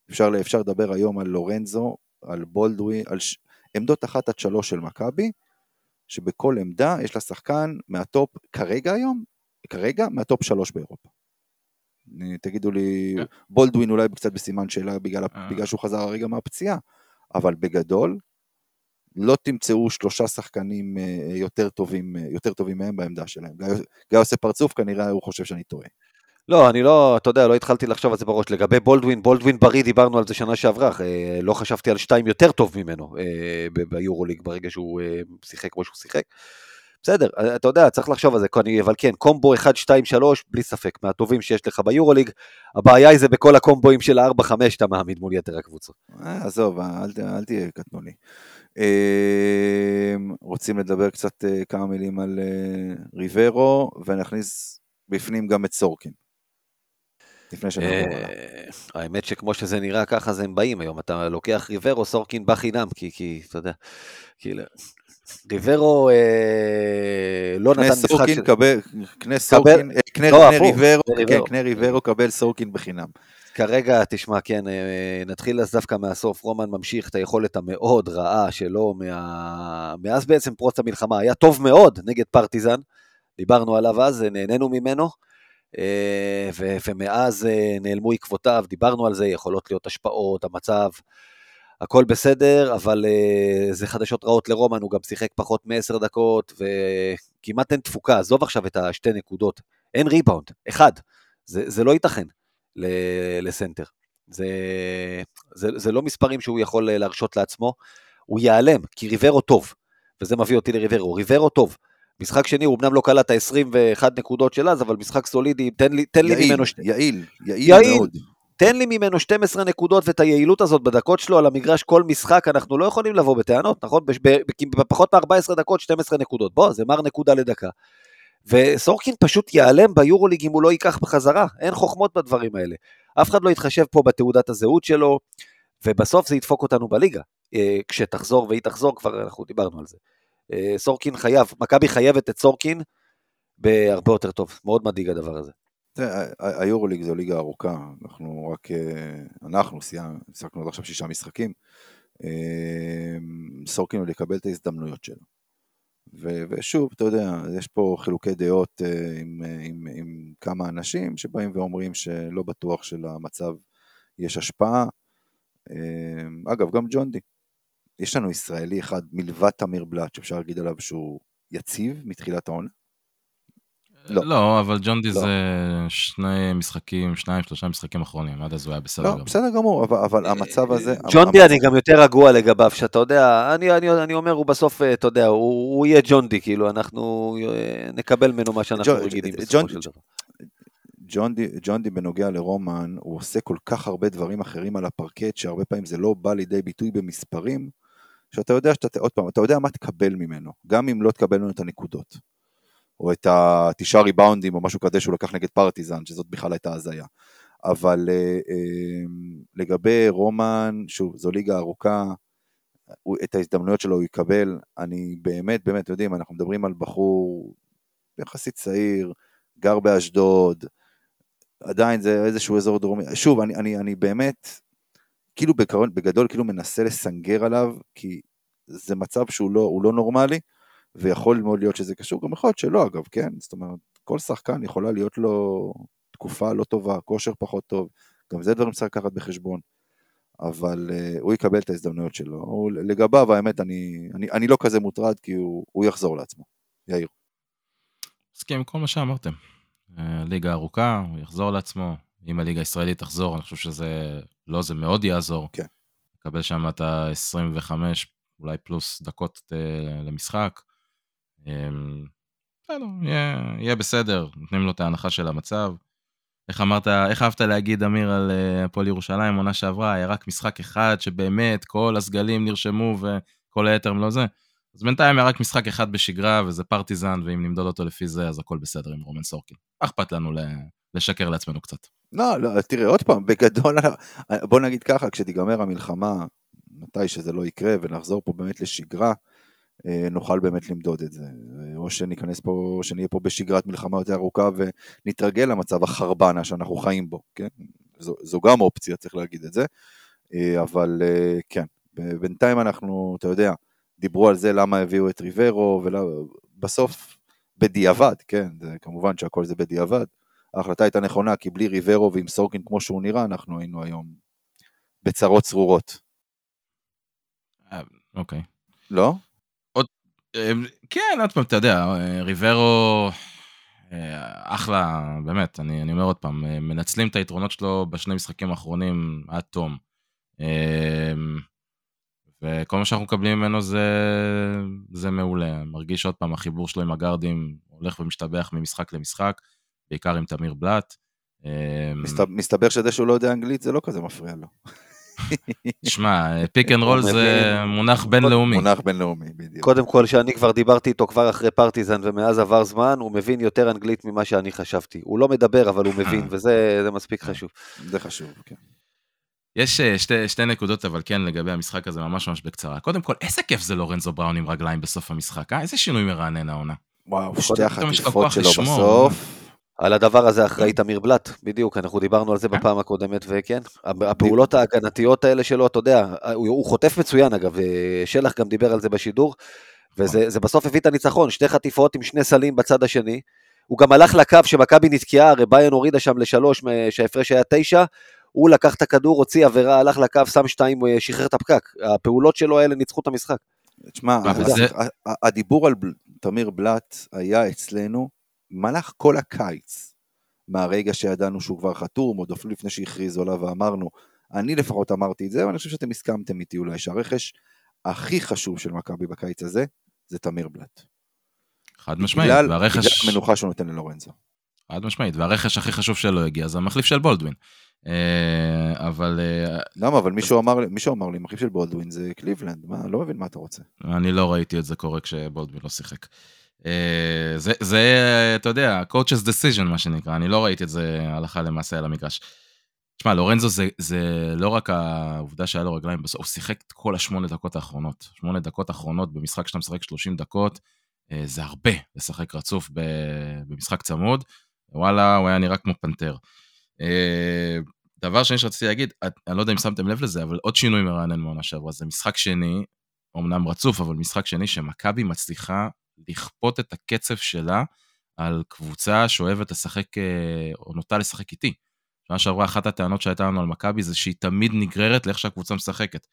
אפשר, אפשר לדבר היום על לורנזו, על בולדווין, על ש... עמדות אחת עד שלוש של מכבי, שבכל עמדה יש לה שחקן מהטופ, כרגע היום, כרגע מהטופ שלוש באירופה. תגידו לי, כן. בולדווין אולי קצת בסימן שאלה בגלל, אה. בגלל שהוא חזר הרגע מהפציעה, אבל בגדול, לא תמצאו שלושה שחקנים אה, יותר טובים, אה, יותר טובים מהם בעמדה שלהם. גיא עושה פרצוף, כנראה הוא חושב שאני טועה. לא, אני לא, אתה יודע, לא התחלתי לחשוב על זה בראש. לגבי בולדווין, בולדווין בריא, דיברנו על זה שנה שעברה, לא חשבתי על שתיים יותר טוב ממנו אה, ביורוליג ברגע שהוא אה, שיחק כמו שהוא שיחק. בסדר, אה, אתה יודע, צריך לחשוב על זה, אבל כן, קומבו 1, 2, 3, בלי ספק, מהטובים שיש לך ביורוליג. הבעיה היא זה בכל הקומבואים של ה-4-5 שאתה מעמיד מול יתר הקבוצות. עזוב, אל, תהיה קטנוני. רוצים לדבר קצת כמה מילים על ריברו, ונכניס בפנים גם את סורקין. לפני שנעבור. אה, האמת שכמו שזה נראה ככה זה הם באים היום, אתה לוקח ריברו, סורקין בא חינם, כי, כי אתה יודע, כאילו, ריברו אה, לא נתן קנה משחק סורקין. קבל, קנה סורקין, אה, קנה לא, קנה ריברו, קנה כן, ריברו. קנה ריברו, קבל סורקין בחינם. כרגע, תשמע, כן, אה, נתחיל אז דווקא מהסוף, רומן ממשיך את היכולת המאוד רעה שלו, מה... מאז בעצם פרוץ המלחמה, היה טוב מאוד נגד פרטיזן, דיברנו עליו אז, נהנינו ממנו, ו- ומאז אה, נעלמו עקבותיו, דיברנו על זה, יכולות להיות השפעות, המצב, הכל בסדר, אבל אה, זה חדשות רעות לרומן, הוא גם שיחק פחות מעשר דקות, וכמעט אין תפוקה, עזוב עכשיו את השתי נקודות, אין ריבאונד, אחד, זה, זה לא ייתכן לסנטר. זה, זה, זה לא מספרים שהוא יכול אה, להרשות לעצמו, הוא ייעלם, כי ריברו טוב, וזה מביא אותי לריברו, ריברו טוב, משחק שני, הוא אמנם לא קלט ה-21 נקודות של אז, אבל משחק סולידי, תן לי, תן לי יעיל, ממנו... שתי- יעיל, יעיל יעיל. מאוד. תן לי ממנו 12 נקודות ואת היעילות הזאת בדקות שלו על המגרש כל משחק, אנחנו לא יכולים לבוא בטענות, נכון? בפחות מ-14 דקות 12 נקודות. בוא, זה מר נקודה לדקה. וסורקין פשוט ייעלם ביורוליג אם הוא לא ייקח בחזרה, אין חוכמות בדברים האלה. אף אחד לא יתחשב פה בתעודת הזהות שלו, ובסוף זה ידפוק אותנו בליגה. אה, כשתחזור והיא תחזור, כבר אנחנו דיברנו על זה. אה, סורקין חייב, מכבי חייבת את סורקין בהרבה יותר טוב, מאוד מדאיג הדבר הזה. היורוליג זו ליגה ארוכה, אנחנו רק, אה, אנחנו סיימנו, שיחקנו עד עכשיו שישה משחקים. אה, סורקין עוד יקבל את ההזדמנויות שלו. ו- ושוב, אתה יודע, יש פה חילוקי דעות עם, עם, עם כמה אנשים שבאים ואומרים שלא בטוח שלמצב יש השפעה. אגב, גם ג'ון די. יש לנו ישראלי אחד מלבד תמיר בלאט, שאפשר להגיד עליו שהוא יציב מתחילת העונה. לא. לא. לא, אבל ג'ון די לא. זה שני משחקים, שניים, שלושה משחקים אחרונים, עד אז הוא היה בסדר לא, גמור. בסדר גמור, אבל, אבל המצב הזה... ג'ון די, המצב- אני גם יותר רגוע לגביו, שאתה יודע, אני, אני, אני אומר, הוא בסוף, אה, אתה יודע, הוא, הוא יהיה ג'ון די, כאילו, אנחנו אה, נקבל ממנו מה שאנחנו ג'ון- רגילים ג'ון- בסופו של דבר. ג'ון די, ג'ון די בנוגע לרומן, הוא עושה כל כך הרבה דברים אחרים על הפרקט, שהרבה פעמים זה לא בא לידי ביטוי במספרים, שאתה יודע שאתה, עוד פעם, אתה יודע מה תקבל ממנו, גם אם לא תקבל ממנו את הנקודות. או את התשעה ריבאונדים או משהו כזה שהוא לקח נגד פרטיזן, שזאת בכלל הייתה הזיה. אבל אה, אה, לגבי רומן, שוב, זו ליגה ארוכה, הוא, את ההזדמנויות שלו הוא יקבל, אני באמת, באמת, יודעים, אנחנו מדברים על בחור יחסית צעיר, גר באשדוד, עדיין זה איזשהו אזור דרומי, שוב, אני, אני, אני באמת, כאילו בקרון, בגדול, כאילו מנסה לסנגר עליו, כי זה מצב שהוא לא, לא נורמלי, ויכול מאוד להיות שזה קשור, גם יכול להיות שלא אגב, כן? זאת אומרת, כל שחקן יכולה להיות לו תקופה לא טובה, כושר פחות טוב, גם זה דברים שצריך לקחת בחשבון. אבל uh, הוא יקבל את ההזדמנויות שלו. הוא, לגביו, האמת, אני, אני, אני לא כזה מוטרד, כי הוא, הוא יחזור לעצמו. יאיר. מסכים עם כל מה שאמרתם. אה, ליגה ארוכה, הוא יחזור לעצמו. אם הליגה הישראלית תחזור, אני חושב שזה, לא, זה מאוד יעזור. כן. לקבל שם את ה-25, אולי פלוס דקות אה, למשחק. אה, בסדר, יהיה, יהיה בסדר, נותנים לו את ההנחה של המצב. איך אמרת, איך אהבת להגיד, אמיר, על אה, הפועל ירושלים, עונה שעברה, היה רק משחק אחד שבאמת כל הסגלים נרשמו וכל היתר הם לא זה. אז בינתיים היה רק משחק אחד בשגרה, וזה פרטיזן, ואם נמדוד אותו לפי זה, אז הכל בסדר עם רומן סורקין. אכפת לנו ל- לשקר לעצמנו קצת? לא, לא, תראה, עוד פעם, בגדול, בוא נגיד ככה, כשתיגמר המלחמה, מתי שזה לא יקרה, ונחזור פה באמת לשגרה, אה, נוכל באמת למדוד את זה. או שניכנס פה, שנהיה פה בשגרת מלחמה יותר ארוכה ונתרגל למצב החרבנה שאנחנו חיים בו, כן? זו, זו גם אופציה, צריך להגיד את זה. אה, אבל אה, כן, בינתיים אנחנו, אתה יודע, דיברו על זה למה הביאו את ריברו, ובסוף בדיעבד, כן? כמובן שהכל זה בדיעבד. ההחלטה הייתה נכונה, כי בלי ריברו ועם סורקין כמו שהוא נראה, אנחנו היינו היום בצרות צרורות. אוקיי. לא? אה, כן, עוד פעם, אתה יודע, אה, ריברו, אה, אחלה, באמת, אני, אני אומר עוד פעם, אה, מנצלים את היתרונות שלו בשני משחקים האחרונים עד תום. אה, וכל מה שאנחנו מקבלים ממנו זה, זה מעולה. מרגיש עוד פעם, החיבור שלו עם הגארדים הולך ומשתבח ממשחק למשחק, בעיקר עם תמיר בלאט. אה, מסת- מסתבר שזה שהוא לא יודע אנגלית, זה לא כזה מפריע לו. שמע, פיק אנד רול זה. מונח בינלאומי. מונח בינלאומי, בדיוק. קודם כל, שאני כבר דיברתי איתו כבר אחרי פרטיזן ומאז עבר זמן, הוא מבין יותר אנגלית ממה שאני חשבתי. הוא לא מדבר, אבל הוא מבין, וזה זה מספיק חשוב. זה חשוב, כן. יש אה, שתי, שתי נקודות, אבל כן, לגבי המשחק הזה, ממש ממש בקצרה. קודם כל, איזה כיף זה לורנזו בראון עם רגליים בסוף המשחק, אה? איזה שינוי מרענן העונה. וואו, שתי החטיפות שלו לשמור. בסוף. על הדבר הזה אחראי תמיר בלאט, בדיוק, אנחנו דיברנו על זה כן. בפעם הקודמת, וכן, הפעולות ההגנתיות האלה שלו, אתה יודע, הוא, הוא חוטף מצוין אגב, אה, שלח גם דיבר על זה בשידור, וזה זה בסוף הביא את הניצחון, שתי חטיפות עם שני סלים בצד השני, הוא גם הלך לקו שמכבי נתקעה, הרי ביין הורידה שם לשלוש, שההפרש היה תשע, הוא לקח את הכדור, הוציא עבירה, הלך לקו, שם שתיים, אה, שחרר את הפקק. הפעולות שלו האלה ניצחו את המשחק. תשמע, הדיבור על תמיר בלאט היה אצלנו במהלך כל הקיץ. מהרגע שידענו שהוא כבר חתום, עוד אפילו לפני שהכריזו עליו ואמרנו, אני לפחות אמרתי את זה, ואני חושב שאתם הסכמתם איתי אולי, שהרכש הכי חשוב של מכבי בקיץ הזה, זה תמיר בלאט. חד משמעית, בגלל, והרכש... בגלל המנוחה שהוא נותן ללורנזו. חד משמעית, והרכש הכי חשוב שלו הגיע, זה המחליף של בולדווין. אה, אבל אה, למה? אבל מישהו אמר, מישהו אמר לי, מחליף של בולדווין זה קליבלנד, מה, לא מבין מה אתה רוצה. אני לא ראיתי את זה קורה כשבולדווין לא שיחק. אה, זה, אתה יודע, coach's decision מה שנקרא, אני לא ראיתי את זה הלכה למעשה על המגרש. תשמע, לורנזו זה, זה לא רק העובדה שהיה לו רגליים, בסוף הוא שיחק את כל השמונה דקות האחרונות. שמונה דקות האחרונות במשחק שאתה משחק 30 דקות, אה, זה הרבה לשחק רצוף במשחק צמוד. וואלה, הוא היה נראה כמו פנתר. אה, דבר שני שרציתי להגיד, אני לא יודע אם שמתם לב לזה, אבל עוד שינוי מרענן מעונה שעברה, זה משחק שני, אמנם רצוף, אבל משחק שני שמכבי מצליחה לכפות את הקצב שלה על קבוצה שאוהבת לשחק, אה, או נוטה לשחק איתי. שנה שעברה אחת הטענות שהייתה לנו על מכבי זה שהיא תמיד נגררת לאיך שהקבוצה משחקת.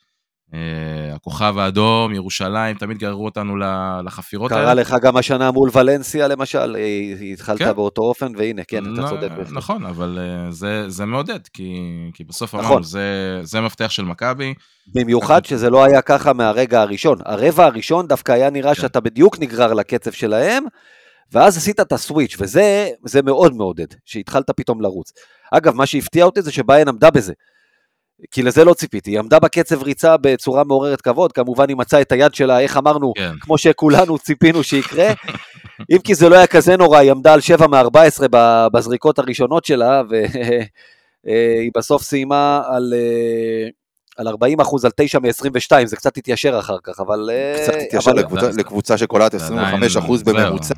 אה, הכוכב האדום, ירושלים, תמיד גררו אותנו לחפירות קרה לך גם השנה מול ולנסיה למשל, אה, התחלת כן. באותו אופן, והנה, כן, אתה נ- צודק. נכון, אבל אה, זה, זה מעודד, כי, כי בסוף נכון. אמרנו, זה, זה מפתח של מכבי. במיוחד שזה לא היה ככה מהרגע הראשון. הרבע הראשון דווקא היה נראה כן. שאתה בדיוק נגרר לקצב שלהם, ואז עשית את הסוויץ', וזה זה מאוד מעודד, שהתחלת פתאום לרוץ. אגב, מה שהפתיע אותי זה שביין עמדה בזה. כי לזה לא ציפיתי, היא עמדה בקצב ריצה בצורה מעוררת כבוד, כמובן היא מצאה את היד שלה, איך אמרנו, כן, כמו שכולנו ציפינו שיקרה. אם כי זה לא היה כזה נורא, היא עמדה על 7 מ-14 בזריקות הראשונות שלה, והיא בסוף סיימה על, אה, על 40 אחוז, על 9 מ-22, זה קצת התיישר אחר כך, אבל... אה, קצת התיישר אבל- לקבוצה, לקבוצה שקולעת זה 25 אחוז בממוצע,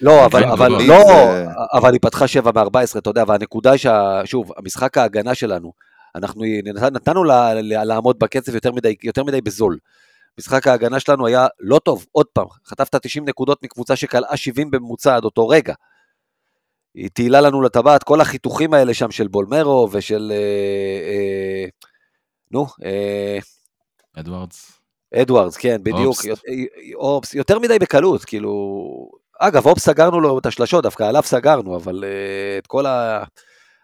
לא, אבל, כן, אבל גדול. לא, זה- אבל היא פתחה 7 מ-14, אתה יודע, והנקודה היא ששוב, המשחק ההגנה שלנו, אנחנו נת- נתנו לה, לה, לעמוד בקצב יותר מדי, יותר מדי בזול. משחק ההגנה שלנו היה לא טוב, עוד פעם, חטפת 90 נקודות מקבוצה שקלעה 70 בממוצע עד אותו רגע. היא תהילה לנו לטבעת, כל החיתוכים האלה שם של בולמרו ושל... אה, אה, נו, אה, אדוארדס. אדוארדס, כן, בדיוק. אופס. יות- אופס, יותר מדי בקלות, כאילו... אגב, אופס סגרנו לו את השלשות, דווקא עליו סגרנו, אבל uh, את כל ה...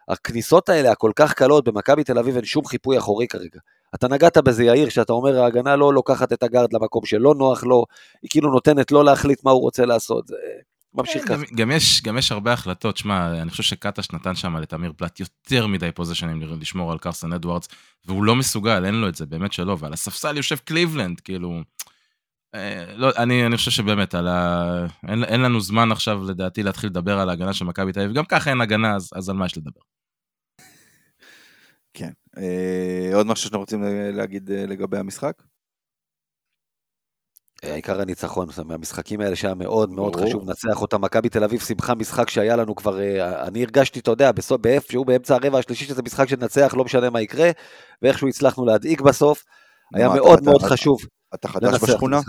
הכניסות האלה הכל כך קלות במכבי תל אביב אין שום חיפוי אחורי כרגע. אתה נגעת בזה יאיר, שאתה אומר ההגנה לא לוקחת את הגארד למקום שלא נוח לו, היא כאילו נותנת לו להחליט מה הוא רוצה לעשות, זה ממשיך ככה. גם, גם, יש, גם יש הרבה החלטות, שמע, אני חושב שקטש נתן שם לתמיר פלט יותר מדי פוזיישנים לשמור על קרסן אדוארדס, והוא לא מסוגל, אין לו את זה, באמת שלא, ועל הספסל יושב קליבלנד, כאילו... אה, לא, אני, אני חושב שבאמת, על ה... אין, אין לנו זמן עכשיו, לדעתי, להתחיל לדבר על ההגנה של מכבי תל אביב, גם ככה אין הגנה, אז, אז על מה יש לדבר? אה, עוד משהו שאתם רוצים להגיד אה, לגבי המשחק? העיקר הניצחון, זה מהמשחקים האלה שהיה מאוד מאוד ברור. חשוב לנצח אותם. מכבי תל אביב סיבכה משחק שהיה לנו כבר, אה, אני הרגשתי, אתה יודע, בסוף- באיפשהו באמצע הרבע השלישי שזה משחק שננצח, לא משנה מה יקרה, ואיכשהו הצלחנו להדאיג בסוף. היה מאוד אתה- מאוד אתה- חשוב אתה חדש בשכונה?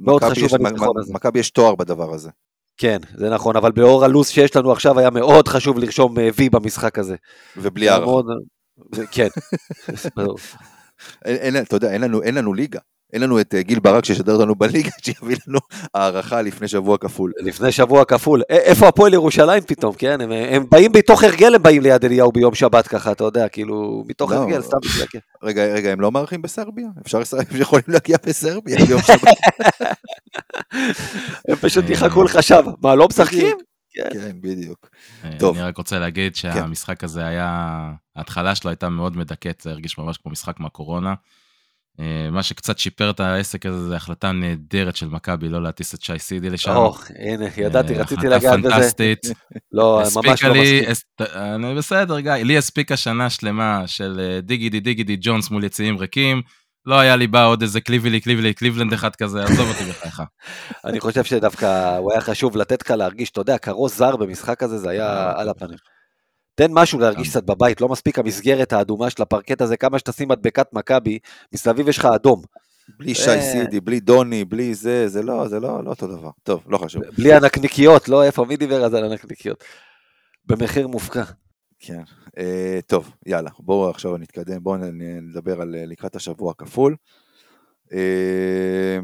מאוד חשוב הניצחון הזה. מכבי יש תואר בדבר הזה. כן, זה נכון, אבל לאור הלו"ז שיש לנו עכשיו, היה מאוד חשוב לרשום אה, וי במשחק הזה. ובלי הערכה. מאוד- כן. אין, אין, אתה יודע, אין לנו, אין לנו ליגה. אין לנו את אה, גיל ברק שישדר אותנו בליגה, שיביא לנו הערכה לפני שבוע כפול. לפני שבוע כפול. איפה הפועל ירושלים פתאום, כן? הם, הם באים מתוך הרגל, הם באים ליד אליהו ביום שבת ככה, אתה יודע, כאילו, מתוך לא. הרגל, סתם בשביל הכיף. רגע, רגע, הם לא מארחים בסרביה? אפשר, הם יכולים להגיע בסרביה ביום שבת. הם פשוט אה, יחכו לך שם. מה, לא משחקים? כן, בדיוק. אה, טוב. אני רק רוצה להגיד שהמשחק הזה היה, ההתחלה שלו הייתה מאוד מדכאת, זה הרגיש ממש כמו משחק מהקורונה. אה, מה שקצת שיפר את העסק הזה זה החלטה נהדרת של מכבי לא להטיס את שי סידי לשם. או, הנה, ידעתי, אה, רציתי החלטה לגעת בזה. פנטסטית. לא, ממש לא מסכים. אני בסדר גיא, לי הספיקה שנה שלמה של אה, דיגידי דיגידי ג'ונס מול יציאים ריקים. לא היה לי בא עוד איזה קליבילי קליבילי קליבלנד אחד כזה, עזוב אותי בחייך. אני חושב שדווקא הוא היה חשוב לתת לך להרגיש, אתה יודע, כרוז זר במשחק הזה, זה היה אה, על הפנים. תן משהו להרגיש קצת בבית, לא מספיק המסגרת האדומה של הפרקט הזה, כמה שתשים מדבקת מכבי, מסביב יש לך אדום. בלי שי. סידי, בלי דוני, בלי זה, זה לא, זה לא, לא אותו דבר. טוב, לא חשוב. בלי הנקניקיות, לא איפה, מי דיבר אז על הנקניקיות? במחיר מופקע. כן. אה, טוב, יאללה, בואו עכשיו נתקדם, בואו נדבר על אה, לקראת השבוע הכפול. אה,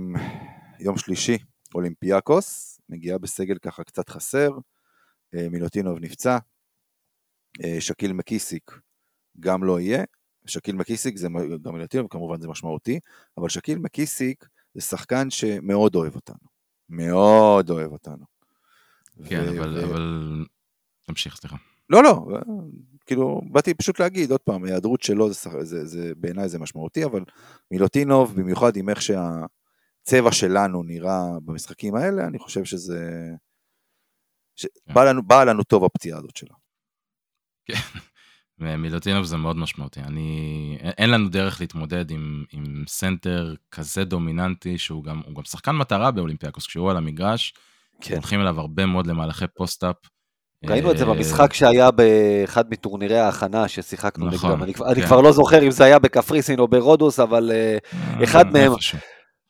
יום שלישי, אולימפיאקוס, מגיעה בסגל ככה קצת חסר, אה, מילוטינוב נפצע, שקיל מקיסיק גם לא יהיה, שקיל מקיסיק זה גם מילוטינוב, כמובן זה משמעותי, אבל שקיל מקיסיק זה שחקן שמאוד אוהב אותנו. מאוד אוהב אותנו. כן, ו- אבל, ו- אבל... תמשיך, סליחה. לא, לא, כאילו, באתי פשוט להגיד, עוד פעם, ההיעדרות שלו, זה, זה, זה, בעיניי זה משמעותי, אבל מילוטינוב, במיוחד עם איך שהצבע שלנו נראה במשחקים האלה, אני חושב שזה... ש... כן. בא, לנו, בא לנו טוב הפציעה הזאת שלו. מילוטינוב זה מאוד משמעותי. אני... אין- לנו דרך להתמודד עם, עם סנטר כזה דומיננטי, שהוא גם, גם שחקן מטרה באולימפיאקוס, כשהוא על המגרש, כן. הולכים אליו הרבה מאוד למהלכי פוסט-אפ. ראינו את זה אה, במשחק שהיה באחד מטורנירי ההכנה ששיחקנו נכון, נגדם. אני כבר- אני כן. כבר לא זוכר אם זה היה בקפריסין או ברודוס, אבל אה, אחד מהם-.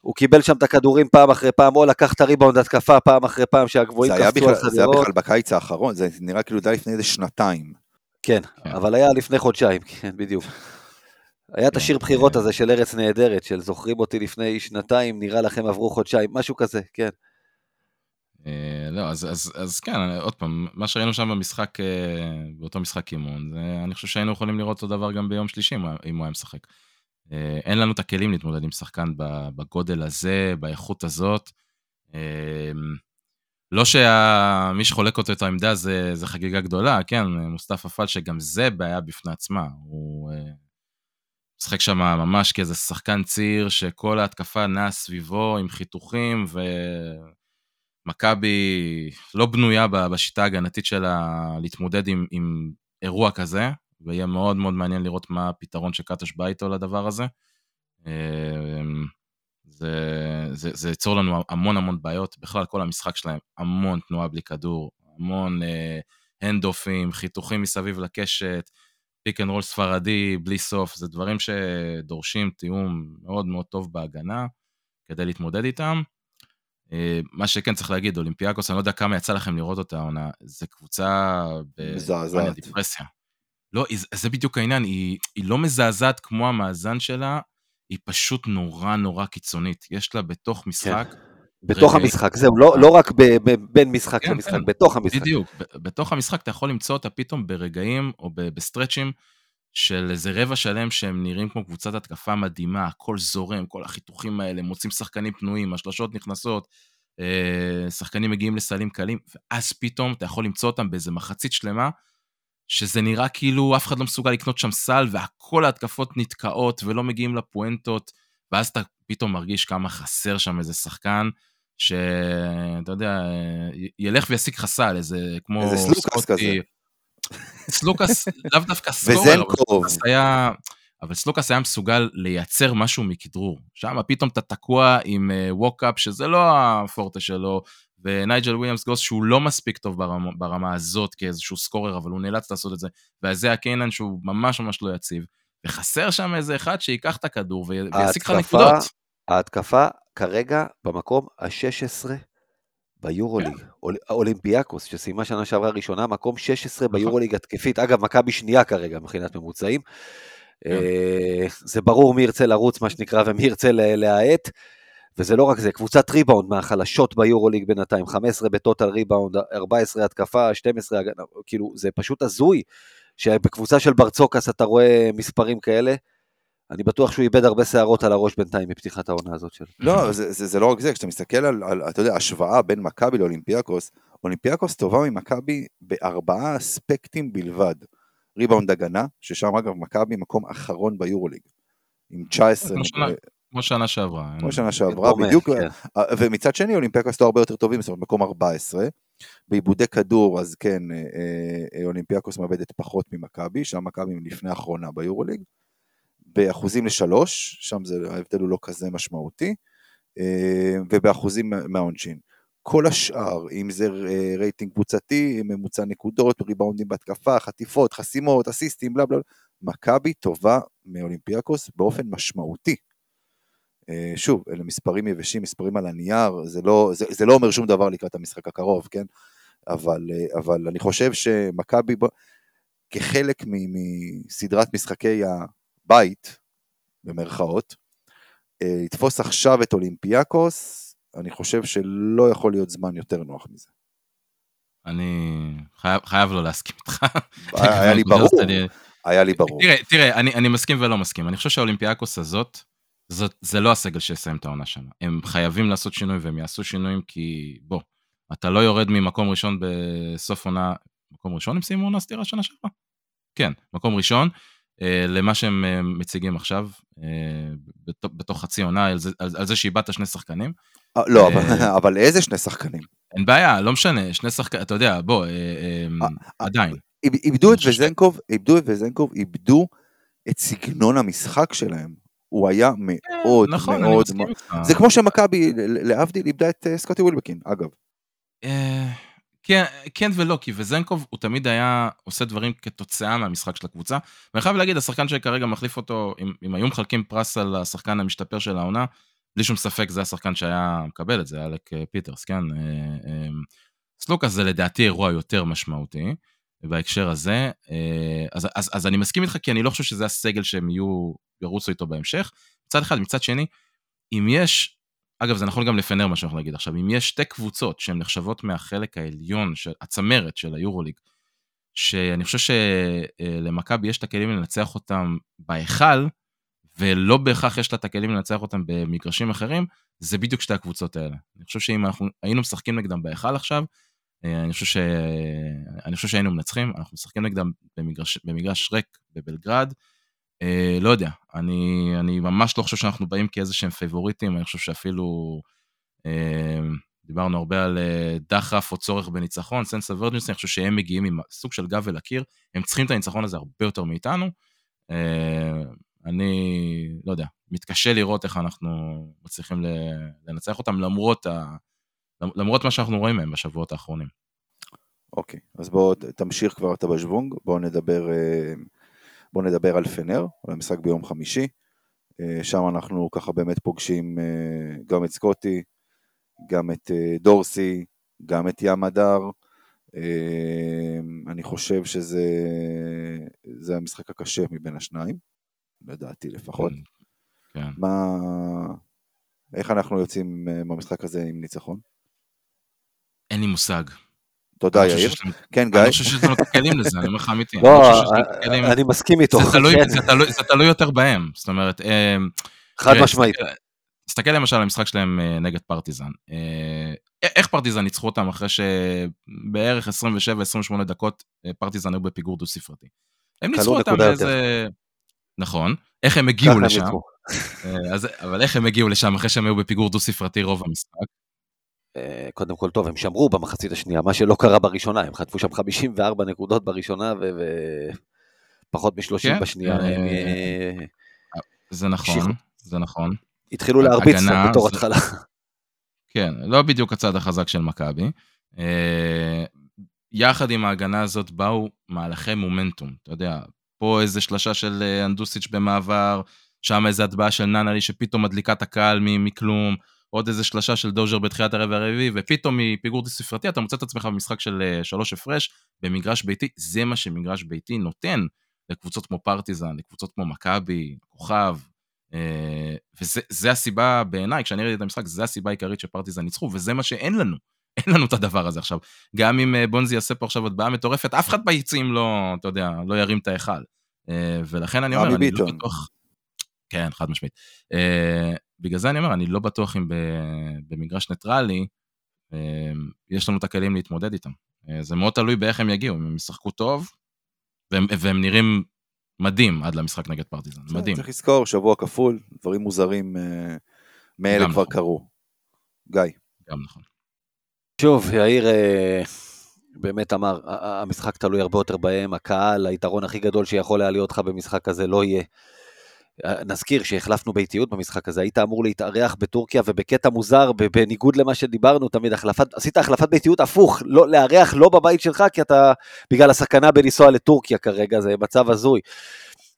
הוא קיבל שם את הכדורים פעם אחרי פעם, או לקח את הריבאונד התקפה פעם אחרי פעם שהגבוהים קפצו על בכלל, זה היה חדירות. בכלל בקיץ האחרון, זה נראה כאילו די לפני איזה שנתיים. כן, כן. אבל היה לפני חודשיים, כן, בדיוק. היה את כן, השיר בחירות אה. הזה של ארץ נהדרת, של זוכרים אותי לפני שנתיים, נראה לכם עברו חודשיים, משהו כזה, כן. אה, לא, אז, אז, אז כן, עוד פעם, מה שראינו שם במשחק, אה, באותו משחק אימון, זה, אני חושב שהיינו יכולים לראות אותו דבר גם ביום שלישי אם הוא היה- משחק. אין לנו את הכלים להתמודד עם שחקן בגודל הזה, באיכות הזאת. לא שמי שחולק אותו את העמדה זה, זה חגיגה גדולה, כן, מוסטפא פאל, שגם זה בעיה בפני עצמה. הוא אה, משחק שם ממש כאיזה שחקן צעיר, שכל ההתקפה נעה סביבו עם חיתוכים, ומכבי לא בנויה בשיטה ההגנתית שלה להתמודד עם, עם אירוע כזה, ויהיה מאוד מאוד מעניין לראות מה הפתרון שקטש בא איתו לדבר הזה. אה, זה, זה, זה ייצור לנו המון המון בעיות, בכלל כל המשחק שלהם, המון תנועה בלי כדור, המון אה, hand-off ים, חיתוכים מסביב לקשת, פיק אנד רול ספרדי, בלי סוף, זה דברים שדורשים תיאום מאוד מאוד טוב בהגנה, כדי להתמודד איתם. אה, מה שכן צריך להגיד, אולימפיאקוס, אני לא יודע כמה יצא לכם לראות אותה העונה, זה קבוצה מזעזעת. לא, זה בדיוק העניין, היא, היא לא מזעזעת כמו המאזן שלה, היא פשוט נורא נורא קיצונית. יש לה בתוך משחק, בתוך רגע, המשחק, זהו, לא לא רק ב- ב- בין משחק כן, למשחק, כן. בתוך המשחק. בדיוק, בתוך המשחק אתה יכול למצוא אותה פתאום ברגעים או בסטרצ'ים של איזה רבע שלם שהם נראים כמו קבוצת התקפה מדהימה, הכל זורם, כל החיתוכים האלה, מוצאים שחקנים פנויים, השלשות נכנסות, אה, שחקנים מגיעים לסלים קלים, ואז פתאום אתה יכול למצוא אותם באיזה מחצית שלמה, שזה נראה כאילו אף אחד לא מסוגל לקנות שם סל, והכל ההתקפות נתקעות ולא מגיעים לפואנטות, ואז אתה פתאום מרגיש כמה חסר שם איזה שחקן, שאתה יודע, ילך וישיג לך סל, איזה כמו... איזה סלוקאס סקוטי. סלוקאס, לאו דווקא סקורר, אבל. סלוקאס היה... אבל סלוקאס היה מסוגל לייצר משהו מכדרור. שם פתאום אתה תקוע עם ווקאפ, שזה לא הפורטה שלו, ונייג'ל וויליאמס גוס שהוא לא מספיק טוב ברמה, ברמה הזאת כאיזשהו סקורר, אבל הוא נאלץ לעשות את זה, והזה קיינן שהוא ממש ממש לא יציב. וחסר שם איזה אחד שייקח את הכדור וי- וישיג לך נקודות. ההתקפה כרגע במקום ה-16 ביורוליג. אול- אולימפיאקוס, שסיימה שנה שעברה ראשונה, מקום 16 ביורוליג התקפית. אגב, מכבי שנייה כרגע מבחינת ממוצעים. אה, זה ברור מי ירצה לרוץ, מה שנקרא, ומי ירצה להאט. וזה לא רק זה, קבוצת ריבאונד מהחלשות ביורוליג בינתיים, 15 ב total ריבאונד, 14 התקפה, 12 הגנה, כאילו, זה פשוט הזוי, שבקבוצה של ברצוקאס אתה רואה מספרים כאלה. אני בטוח שהוא איבד הרבה שערות על הראש בינתיים מפתיחת העונה הזאת שלו. לא, זה, זה, זה לא רק זה, כשאתה מסתכל על, על, אתה יודע, השוואה בין מכבי לאולימפיאקוס, אולימפיאקוס טובה ממכבי בארבעה אספקטים בלבד. ריבאונד הגנה, ששם אגב מכבי מקום אחרון ביורוליג. עם 19, כמו שנה- שעברה. כמו שנה שעברה, בדיוק. ומצד שני אולימפיאקוס לא הרבה יותר טובים, זאת אומרת מקום 14. באיבודי כדור, אז כן, אה, אה, אולימפיאקוס מאבדת פחות ממכבי, שם מכבי לפני האחרונה ביורוליג. באחוזים לשלוש, שם זה, ההבדל הוא לא כזה משמעותי, אה, ובאחוזים מה- מהעונשין. כל השאר, אם זה אה, רייטינג קבוצתי, ממוצע נקודות, ריבאונדים בהתקפה, חטיפות, חסימות, אסיסטים, בלה בלה, מכבי טובה מאולימפיאקוס באופן משמעותי. אה, שוב, אלה מספרים יבשים, מספרים על הנייר, זה לא, זה, זה לא אומר שום דבר לקראת המשחק הקרוב, כן? אבל, אה, אבל אני חושב שמכבי, כחלק מסדרת משחקי הבית, במרכאות, אה, לתפוס עכשיו את אולימפיאקוס, אני חושב שלא יכול להיות זמן יותר נוח מזה. אני חייב, חייב לא להסכים איתך. היה לי ברור, היה לי ברור. תראה, תראה, אני, אני מסכים ולא מסכים. אני חושב שהאולימפיאקוס הזאת, זאת, זה לא הסגל שיסיים את העונה שם. הם חייבים לעשות שינוי והם יעשו שינויים כי בוא, אתה לא יורד ממקום ראשון בסוף עונה, מקום ראשון הם סיימו עונה סטירה שנה שעברה? כן, מקום ראשון, אה, למה שהם אה, מציגים עכשיו, אה, בתוך, בתוך חצי עונה, על זה, על, על זה שאיבדת שני שחקנים. אה, לא, אבל, אבל איזה שני שחקנים? אין בעיה, לא משנה, שני שחקנים, אתה יודע, בוא, אה, אה, אה, עדיין. איב- איבדו את וזנקוב, איבדו את וזנקוב, איבדו את סגנון המשחק שלהם. הוא היה מאוד נכון, אני מאוד... מסכים מאוד- איתך. זה כמו שמכבי, להבדיל, איבדה את אה, סקוטי ווילבקין, אגב. אה, כן, כן ולא, כי וזנקוב הוא תמיד היה עושה דברים כתוצאה מהמשחק של הקבוצה. ואני חייב להגיד, השחקן שכרגע מחליף אותו, אם, אם היו מחלקים פרס על השחקן המשתפר של העונה, בלי שום ספק זה השחקן שהיה מקבל את זה, אלק אה, פיטרס, כן? סלוקאס זה לדעתי אירוע יותר משמעותי בהקשר הזה. אה, אז, אז, אז אני מסכים איתך, כי אני לא חושב שזה הסגל שהם יהיו, ירוצו איתו בהמשך. מצד אחד, מצד שני, אם יש אגב, זה נכון גם לפנר מה שאני הולך להגיד עכשיו, אם יש שתי קבוצות שהן נחשבות מהחלק העליון, של, הצמרת של היורוליג, שאני חושב שלמכבי יש את הכלים לנצח אותם בהיכל, ולא בהכרח יש לה את הכלים לנצח אותם במגרשים אחרים, זה בדיוק שתי הקבוצות האלה. אני חושב שאם אנחנו היינו משחקים נגדם בהיכל עכשיו, אני חושב, ש... אני חושב שהיינו מנצחים, אנחנו משחקים נגדם במגרש, במגרש ריק בבלגרד, אה, לא יודע, אני, אני ממש לא חושב שאנחנו באים כאיזה שהם פייבוריטים, אני חושב שאפילו אה, דיברנו הרבה על אה, דחף או צורך בניצחון, sense of urgency, אני חושב שהם מגיעים עם סוג של גב אל הקיר, הם צריכים את הניצחון הזה הרבה יותר מאיתנו. אה, אני, לא יודע, מתקשה לראות איך אנחנו מצליחים לנצח אותם למרות, ה, למרות מה שאנחנו רואים מהם בשבועות האחרונים. אוקיי, אז בואו תמשיך כבר את הבשוונג, בואו נדבר, אה, בואו נדבר על פנר, על המשחק ביום חמישי. אה, שם אנחנו ככה באמת פוגשים אה, גם את סקוטי, גם את דורסי, גם את ים הדר. אני חושב שזה זה המשחק הקשה מבין השניים, לדעתי לפחות. כן. מה... איך אנחנו יוצאים מהמשחק הזה עם ניצחון? אין לי מושג. תודה חושב יאיר. כן גיא? אני לא חושב שיש לנו את הכלים לזה, אני אומר לך אמיתי. אני לא, את הכלים- אני מסכים איתו. זה תלוי, כן, זה, תלוי, יותר בהם, זאת אומרת, אה, חד משמעית. תסתכל- למשל על המשחק שלהם אה, נגד פרטיזן. אה, איך פרטיזן ניצחו אותם אחרי שבערך 27-28 דקות אה, פרטיזן היו בפיגור דו ספרתי. הם ניצחו אותם באיזה... נכון. איך הם הגיעו לשם? אה, אז, אבל איך הם הגיעו לשם אחרי שהם היו בפיגור דו ספרתי רוב המשחק? אה, קודם כל, טוב, הם שמרו במחצית השנייה, מה שלא קרה בראשונה, הם חטפו שם 54 נקודות בראשונה ופחות מ-30 כן, בשנייה. אה, הם אה, זה נכון, המשיכו. זה נכון. התחילו להרביץ הגנה, בתור זה- התחלה. כן, לא בדיוק הצד החזק של מכבי. אה, יחד עם ההגנה הזאת באו מהלכי מומנטום, אתה יודע, פה איזה שלשה של אנדוסיץ' במעבר, שם איזה הטבעה של ננלי שפתאום מדליקה את הקהל מ- מכלום, עוד איזה שלשה של דוז'ר בתחילת הרבע הרביעי, ופתאום מפיגור דו-ספרתי אתה מוצא את עצמך במשחק של אה, שלוש הפרש במגרש ביתי, זה מה שמגרש ביתי נותן לקבוצות כמו פרטיזן, לקבוצות כמו מכבי, כוכב, אה, וזה זה הסיבה בעיניי, כשאני ראיתי את המשחק, זה הסיבה העיקרית שפרטיזן ניצחו, וזה מה שאין לנו. אין לנו את הדבר הזה עכשיו. גם אם אה, בונזי יעשה פה עכשיו הטבעה מטורפת, אף אחד ביציעים לא, אתה יודע, לא ירים את ההיכל. ולכן אני אומר, אני לא ביטון. בטוח... כן, חד משמעית. בגלל זה אני אומר, אני לא בטוח אם במגרש ניטרלי, אה, יש לנו את הכלים להתמודד איתם. אה, זה מאוד תלוי באיך הם יגיעו, אם הם ישחקו טוב, והם, והם נראים מדהים עד למשחק נגד פרטיזן, מדהים. צריך לזכור, שבוע כפול, דברים מוזרים אה, מאלה כבר נכון. קרו. גיא. גם נכון. שוב, יאיר אה, באמת אמר, המשחק תלוי הרבה יותר בהם, הקהל, היתרון הכי גדול שיכול היה להיות לך במשחק הזה לא יהיה. אה, נזכיר שהחלפנו באיטיות במשחק הזה, היית אמור להתארח בטורקיה ובקטע מוזר, בניגוד למה שדיברנו תמיד, החלפת, עשית החלפת באיטיות הפוך, לא, לארח לא בבית שלך, כי אתה, בגלל הסכנה בלנסוע לטורקיה כרגע, זה מצב הזוי.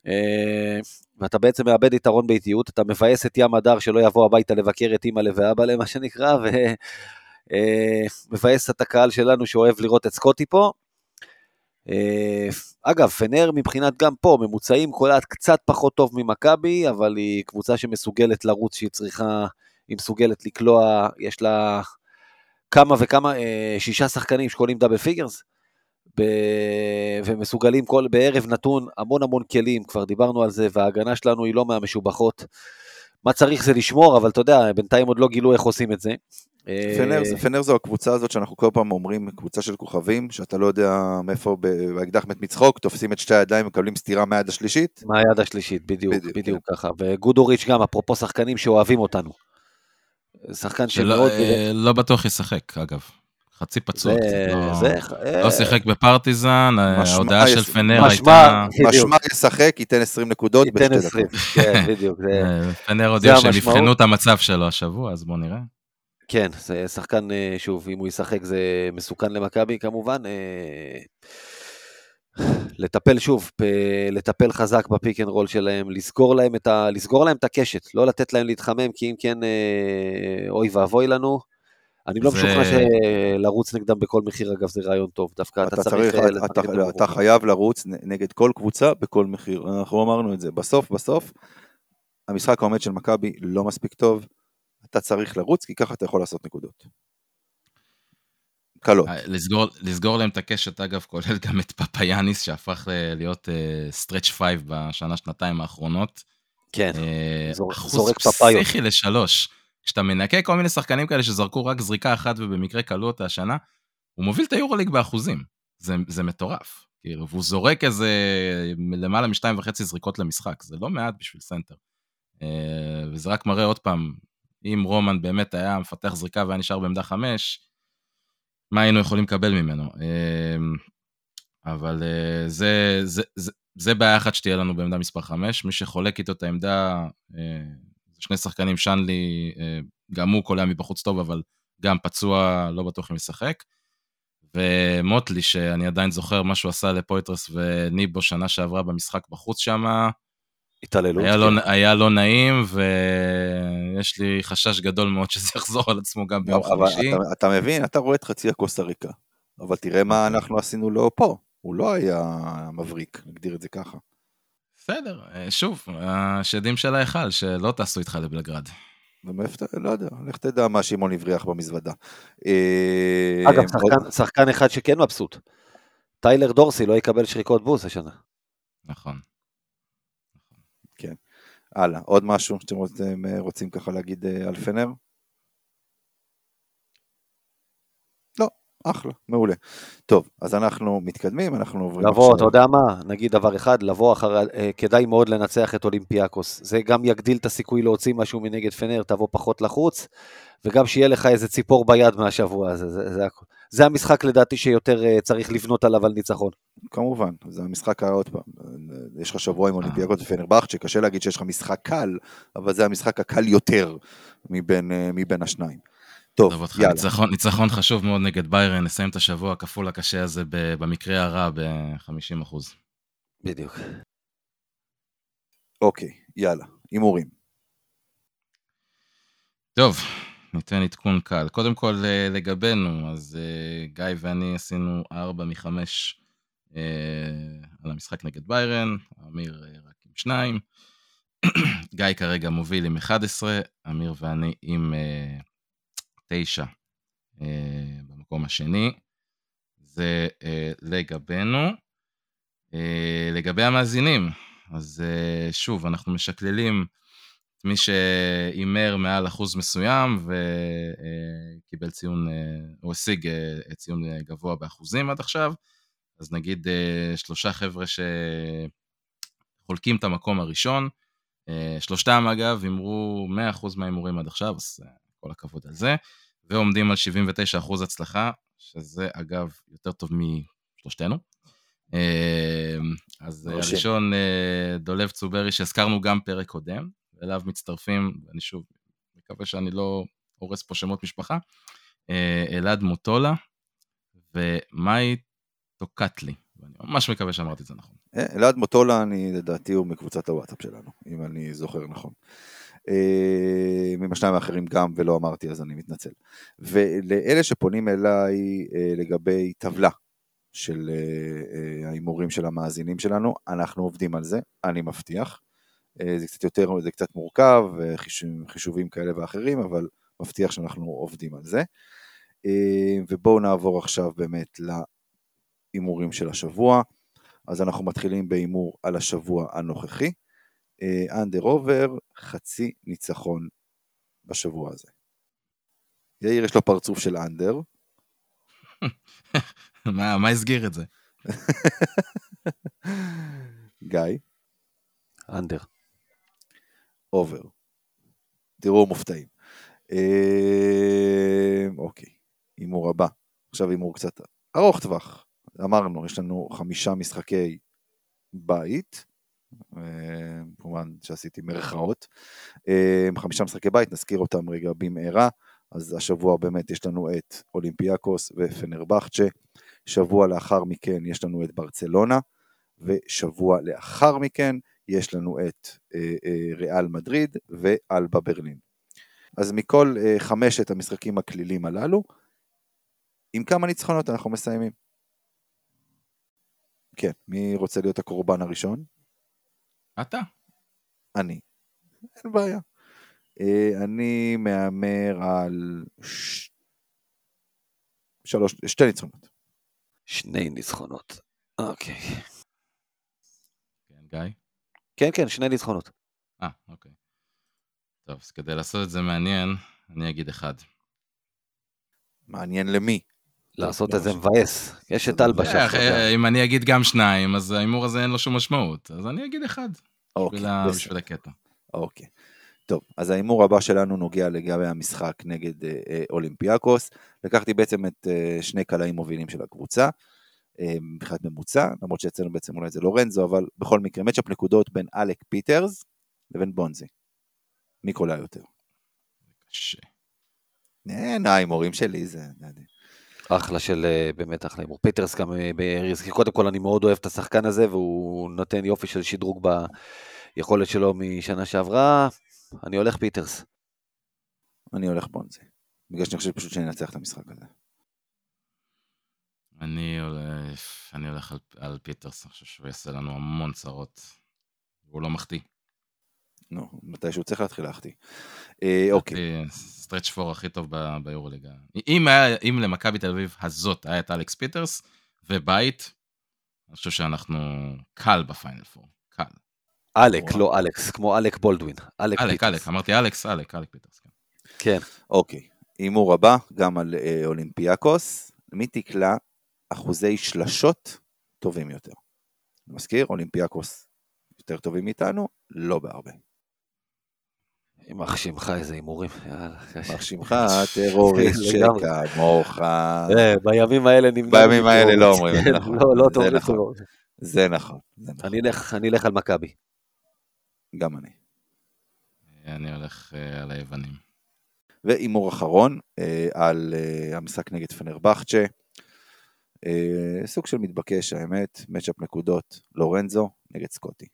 אה, ואתה בעצם מאבד יתרון באיטיות, אתה מבאס את ים הדר שלא יבוא הביתה לבקר את אימא ואבא למה שנקרא, ו... אה, את הקהל שלנו שאוהב לראות את סקוטי פה. אגב, פנר מבחינת גם פה, ממוצעים קולעת קצת פחות טוב ממכבי, אבל היא קבוצה שמסוגלת לרוץ שהיא צריכה, היא מסוגלת לקלוע, יש לה כמה וכמה, אה, שישה שחקנים שקולים double figures, ב- ומסוגלים כל, בערב נתון המון המון כלים, כבר דיברנו על זה, וההגנה שלנו היא לא מהמשובחות. מה צריך זה לשמור, אבל אתה יודע, בינתיים עוד לא גילו איך עושים את זה. פנר, אה, זה- פנר זו הקבוצה הזאת שאנחנו כל פעם אומרים, קבוצה של כוכבים, שאתה לא יודע מאיפה ב- באקדח מת מצחוק, תופסים את שתי הידיים, מקבלים סטירה מהיד השלישית. מהיד השלישית, בדיוק, בדיוק, כן. בדיוק, ככה. וגודוריץ' גם, אפרופו שחקנים שאוהבים אותנו. שחקן שמאוד... אה, לא בטוח ישחק, אגב. חצי פצוע. זה, לא- זה, אה, לא שיחק בפרטיזן, משמע- ההודעה של פנר משמע- הייתה... משמע ישחק, ייתן 20 נקודות ייתן בשתי 20, דקות. כן, בדיוק. זה- אה, פנר הודיע שהם. יבחנו את המצב שלו השבוע, אז בואו נראה. כן, זה שחקן, אה, שוב, אם הוא ישחק זה מסוכן למכבי כמובן. אה, לטפל שוב, לטפל חזק בפיק אנד רול שלהם, לסגור להם את, ה, לסגור להם את הקשת, לא לתת להם להתחמם, כי אם כן, אה, אוי ואבוי לנו. אני לא זה- משוכנע שלרוץ נגדם בכל מחיר, אגב, זה רעיון טוב. דווקא אתה, אתה צריך... צריך, אתה- להם אתה חייב לרוץ נגד כל קבוצה בכל מחיר. אנחנו אמרנו את זה. בסוף, בסוף, המשחק העומד של מכבי לא מספיק טוב. אתה צריך לרוץ, כי ככה אתה יכול לעשות נקודות. קלות. אה, לסגור, לסגור להם את הקשת, אגב, כולל גם את פפאיאניס, שהפך אה, להיות סטרץ' פייב בשנה, שנתיים האחרונות. כן, אה, זור- אחוז זורק פפאיאניס. פסיכי לשלוש. כשאתה מנקה כל מיני שחקנים כאלה שזרקו רק זריקה אחת ובמקרה כלו אותה השנה, הוא מוביל את היורוליג באחוזים. זה, זה מטורף. כאילו, והוא זורק איזה למעלה משתיים וחצי זריקות למשחק, זה לא מעט בשביל סנטר. אה, וזה רק מראה עוד פעם, אם רומן באמת היה מפתח זריקה והיה נשאר בעמדה חמש, מה היינו יכולים לקבל ממנו. אה, אבל אה, זה, זה, זה, זה בעיה אחת שתהיה לנו בעמדה מספר 5, מי שחולק איתו את העמדה, אה, שני שחקנים, שנלי, אה, גם הוא קולע מבחוץ טוב, אבל גם פצוע, לא בטוח אם ישחק. ומוטלי, שאני עדיין זוכר מה שהוא עשה לפויטרס וניבו שנה שעברה במשחק בחוץ שם, התעללות. היה, לא, כן. היה לא נעים, ויש לי חשש גדול מאוד שזה יחזור על עצמו גם ביום חמישי. אתה, אתה מבין, אתה רואה את חצי הקוסטה ריקה. אבל תראה מה אנחנו עשינו לו פה. הוא לא היה מבריק, נגדיר את זה ככה. בסדר, אה, שוב, השדים של ההיכל, שלא טסו איתך לבלגרד. ומאיפה לא יודע, לך תדע מה שמעון הבריח במזוודה. אה, אגב, עוד- שחקן, שחקן אחד שכן מבסוט. טיילר דורסי לא יקבל שריקות בוז השנה. נכון. הלאה, עוד משהו שאתם רוצים, אה, רוצים ככה להגיד אה, על פנר? לא, אחלה, מעולה. טוב, אז אנחנו מתקדמים, אנחנו עוברים לבוא, אתה יודע מה, נגיד דבר אחד, לבוא אחר, אה, כדאי מאוד לנצח את אולימפיאקוס. זה גם יגדיל את הסיכוי להוציא משהו מנגד פנר, תבוא פחות לחוץ, וגם שיהיה לך איזה ציפור ביד מהשבוע הזה, זה, זה, הכל. זה המשחק לדעתי שיותר אה, צריך לבנות עליו על ניצחון. כמובן, זה המשחק עוד פעם, אה, יש לך שבוע עם אולימפיאקות ופנרבכצ'ה, קשה להגיד שיש לך משחק קל, אבל זה המשחק הקל יותר מבין, אה, מבין השניים. טוב, טוב יאללה. ניצחון, ניצחון חשוב מאוד נגד ביירן, נסיים את השבוע הכפול הקשה הזה ב- במקרה הרע ב-50 אחוז. בדיוק. אוקיי, יאללה, הימורים. טוב, ניתן עדכון קל. קודם כל אה, לגבינו, אז אה, גיא ואני עשינו 4 מ-5 על המשחק נגד ביירן, אמיר אה, רק עם 2. גיא כרגע מוביל עם 11, אמיר ואני עם 9 במקום השני. זה אה, לגבינו. אה, לגבי המאזינים, אז אה, שוב, אנחנו משקללים את מי שהימר מעל אחוז מסוים וקיבל ציון, אה, או השיג אה, ציון אה, גבוה באחוזים עד עכשיו, אז נגיד אה, שלושה חבר'ה שחולקים את המקום הראשון, אה, שלושתם אגב הימרו 100% מההימורים עד עכשיו, אז אה, כל הכבוד על זה, ועומדים על 79% הצלחה, שזה אגב יותר טוב משלושתנו. אה, אז אה, מרשים. הראשון, אה, דולב צוברי, שהזכרנו גם פרק קודם, ואליו מצטרפים, ואני שוב מקווה שאני לא הורס פה שמות משפחה, אה, אלעד מוטולה ומאי טוקטלי. ואני ממש מקווה שאמרתי את זה נכון. אה, אלעד מוטולה, אני לדעתי הוא מקבוצת הוואטסאפ שלנו, אם אני זוכר נכון. אה, עם השניים האחרים גם ולא אמרתי אז אני מתנצל. ולאלה שפונים אליי אה, לגבי טבלה של אה, אה, ההימורים של המאזינים שלנו, אנחנו עובדים על זה, אני מבטיח. אה, זה קצת יותר, זה קצת מורכב, אה, חישובים, חישובים כאלה ואחרים, אבל מבטיח שאנחנו עובדים על זה. אה, ובואו נעבור עכשיו באמת להימורים של השבוע. אז אנחנו מתחילים בהימור על השבוע הנוכחי. אנדר עובר חצי ניצחון בשבוע הזה. יאיר יש לו פרצוף של אנדר. מה, מה הסגיר את זה? גיא, אנדר. אובר. תראו מופתעים. אה, אוקיי, הימור הבא. עכשיו הימור קצת ארוך טווח. אמרנו, יש לנו חמישה משחקי בית, אה, כמובן שעשיתי מרכאות, אה, חמישה משחקי בית, נזכיר אותם רגע במהרה, אז השבוע באמת יש לנו את אולימפיאקוס ופנרבחצ'ה, שבוע לאחר מכן יש לנו את ברצלונה, ושבוע לאחר מכן יש לנו את אה, ריאל מדריד ואלבה ברלין. אז מכל חמשת המשחקים הכלילים הללו, עם כמה ניצחונות אנחנו מסיימים? כן, מי רוצה להיות הקורבן הראשון? אתה. אני. אין בעיה. אה, אני מהמר על ש... שלוש, שתי ניצחונות. שני ניצחונות. אוקיי. כן, גיא? כן, כן, שני ניצחונות. אה, אוקיי. טוב, אז כדי לעשות את זה מעניין, אני אגיד אחד. מעניין למי? לעשות את זה מבאס. יש את אלבה שם. אם אני אגיד גם שניים, אז ההימור הזה אין לו שום משמעות. אז אני אגיד אחד. אוקיי, בשביל הקטע. אוקיי. טוב, אז ההימור הבא שלנו נוגע לגבי המשחק נגד אה, אה, אולימפיאקוס. לקחתי בעצם את אה, שני קלעים מובילים של הקבוצה, מבחינת ממוצע, למרות שאצלנו בעצם אולי זה לורנזו, אבל בכל מקרה, מצ'אפ נקודות בין אלק פיטרס לבין בונזי. מי קולע יותר? קשה. אין, ההימורים שלי זה... אחלה של, אה, באמת אחלה הימור. פיטרס גם אה, כי קודם כל אני מאוד אוהב את השחקן הזה, והוא נותן יופי של שדרוג ביכולת שלו משנה שעברה. אני הולך פיטרס. אני הולך בונזי. בגלל שאני חושב פשוט שאני אנצח את המשחק הזה. אני הולך, אני הולך על, על פיטרס, אני חושב שהוא יעשה לנו המון צרות. הוא לא מחטיא. נו, מתי שהוא צריך להתחיל להחטיא. אה, אוקיי. סטרץ' פור הכי טוב ביורוליגה. אם, היה, אם למכבי תל אביב הזאת היה את אלכס פיטרס בריא, אני חושב שאנחנו קל בפיינל פור, קל. אלק, לא אלכס, כמו אלק בולדווין. אלק, אלק, אלק, אמרתי אלכס, אלק, אלק פיטרס, כן. כן. אוקיי, הימור הבא, גם על אה, אולימפיאקוס, מי תקלע אחוזי שלשות טובים יותר. אני מזכיר, אולימפיאקוס יותר טובים מאיתנו, לא בהרבה. יימח שמך איזה הימורים, יאללה. יימח שמך טרוריסט שכמוך. אה, בימים האלה נמנע. בימים האלה לא אומרים את זה נכון. לא, לא טרוריסט. זה נכון. נכון. אני אלך על מכבי. גם אני. אני הולך אה, על היוונים. והימור אחרון אה, על המשחק נגד פנרבחצ'ה. סוג של מתבקש האמת, מצ'אפ נקודות, לורנזו נגד סקוטי.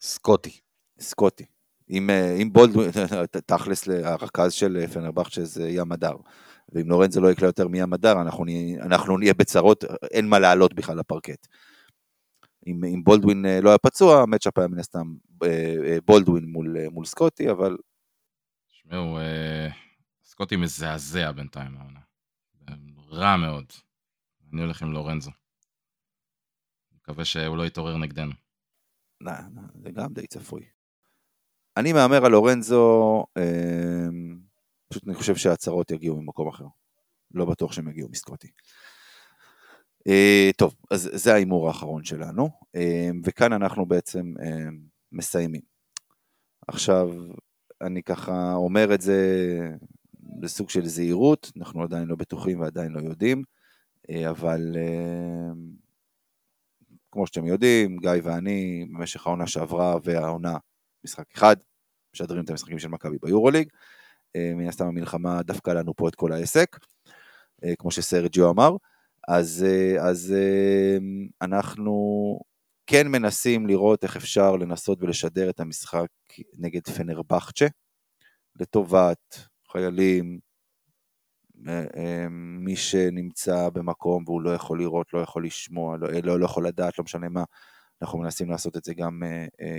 סקוטי. סקוטי. אם, אה, אם בולדווין, תכלס הרכז של פנרבכט שזה ים הדר, ואם לורנזו לא יקלה יותר מים הדר, אנחנו, אנחנו נהיה בצרות, אין מה לעלות בכלל לפרקט. אם, אם בולדווין אה, לא היה פצוע, המצ'אפ היה מן הסתם אה, בולדווין מול, מול סקוטי, אבל... תשמעו, סקוטי מזעזע בינתיים העונה. רע מאוד. אני הולך עם לורנזו. מקווה שהוא לא יתעורר נגדנו. זה גם די צפוי. אני מהמר על לורנזו, אה, פשוט אני חושב שההצהרות יגיעו ממקום אחר. לא בטוח שהם יגיעו מסקוטי. אה, טוב, אז זה ההימור האחרון שלנו, אה, וכאן אנחנו בעצם אה, מסיימים. עכשיו, אני ככה אומר את זה בסוג של זהירות, אנחנו עדיין לא בטוחים ועדיין לא יודעים, אבל אה, כמו שאתם יודעים, גיא ואני, במשך העונה שעברה והעונה, משחק אחד, משדרים את המשחקים של מכבי ביורוליג. אה, מן הסתם המלחמה דפקה לנו פה את כל העסק, אה, כמו שסרג'יו אמר. אז, אה, אז אנחנו כן מנסים לראות איך אפשר לנסות ולשדר את המשחק נגד פנרבחצ'ה, לטובת חיילים, מי שנמצא במקום והוא לא יכול לראות, לא יכול לשמוע, לא, לא, לא יכול לדעת, לא משנה מה, אנחנו מנסים לעשות את זה גם,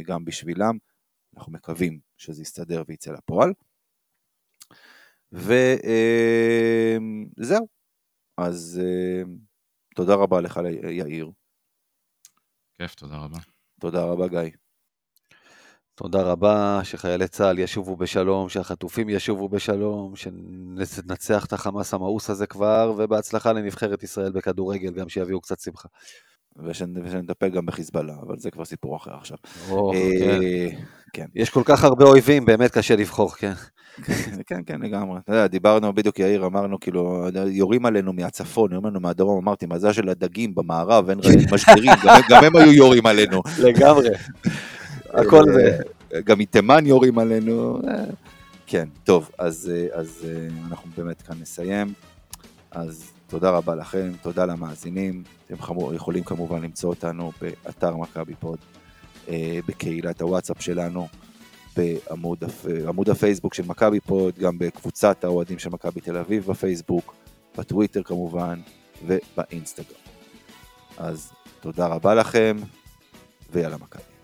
גם בשבילם. אנחנו מקווים שזה יסתדר וייצא לפועל. וזהו. אז תודה רבה לך יאיר. כיף, תודה רבה. תודה רבה גיא. תודה רבה, שחיילי צה"ל ישובו בשלום, שהחטופים ישובו בשלום, שננצח את החמאס המאוס הזה כבר, ובהצלחה לנבחרת ישראל בכדורגל, גם שיביאו קצת שמחה. ושנטפל גם בחיזבאללה, אבל זה כבר סיפור אחר עכשיו. או, אה, כן. כן. יש כל כך הרבה אויבים, באמת קשה לבחור, כן. כן, כן, לגמרי. אתה יודע, דיברנו, בדיוק יאיר, אמרנו, כאילו, יורים עלינו מהצפון, יורים עלינו מהדרום, אמרתי, מזל של הדגים במערב, אין משגרים, גם הם היו יורים עלינו. לגמרי. הכל זה. גם מתימן יורים עלינו. כן, טוב, אז, אז אנחנו באמת כאן נסיים. אז תודה רבה לכם, תודה למאזינים. אתם כאמור, יכולים כמובן למצוא אותנו באתר מכבי פוד, בקהילת הוואטסאפ שלנו. בעמוד הפייסבוק של מכבי פוד, גם בקבוצת האוהדים של מכבי תל אביב בפייסבוק, בטוויטר כמובן, ובאינסטגרם. אז תודה רבה לכם, ויאללה מכבי.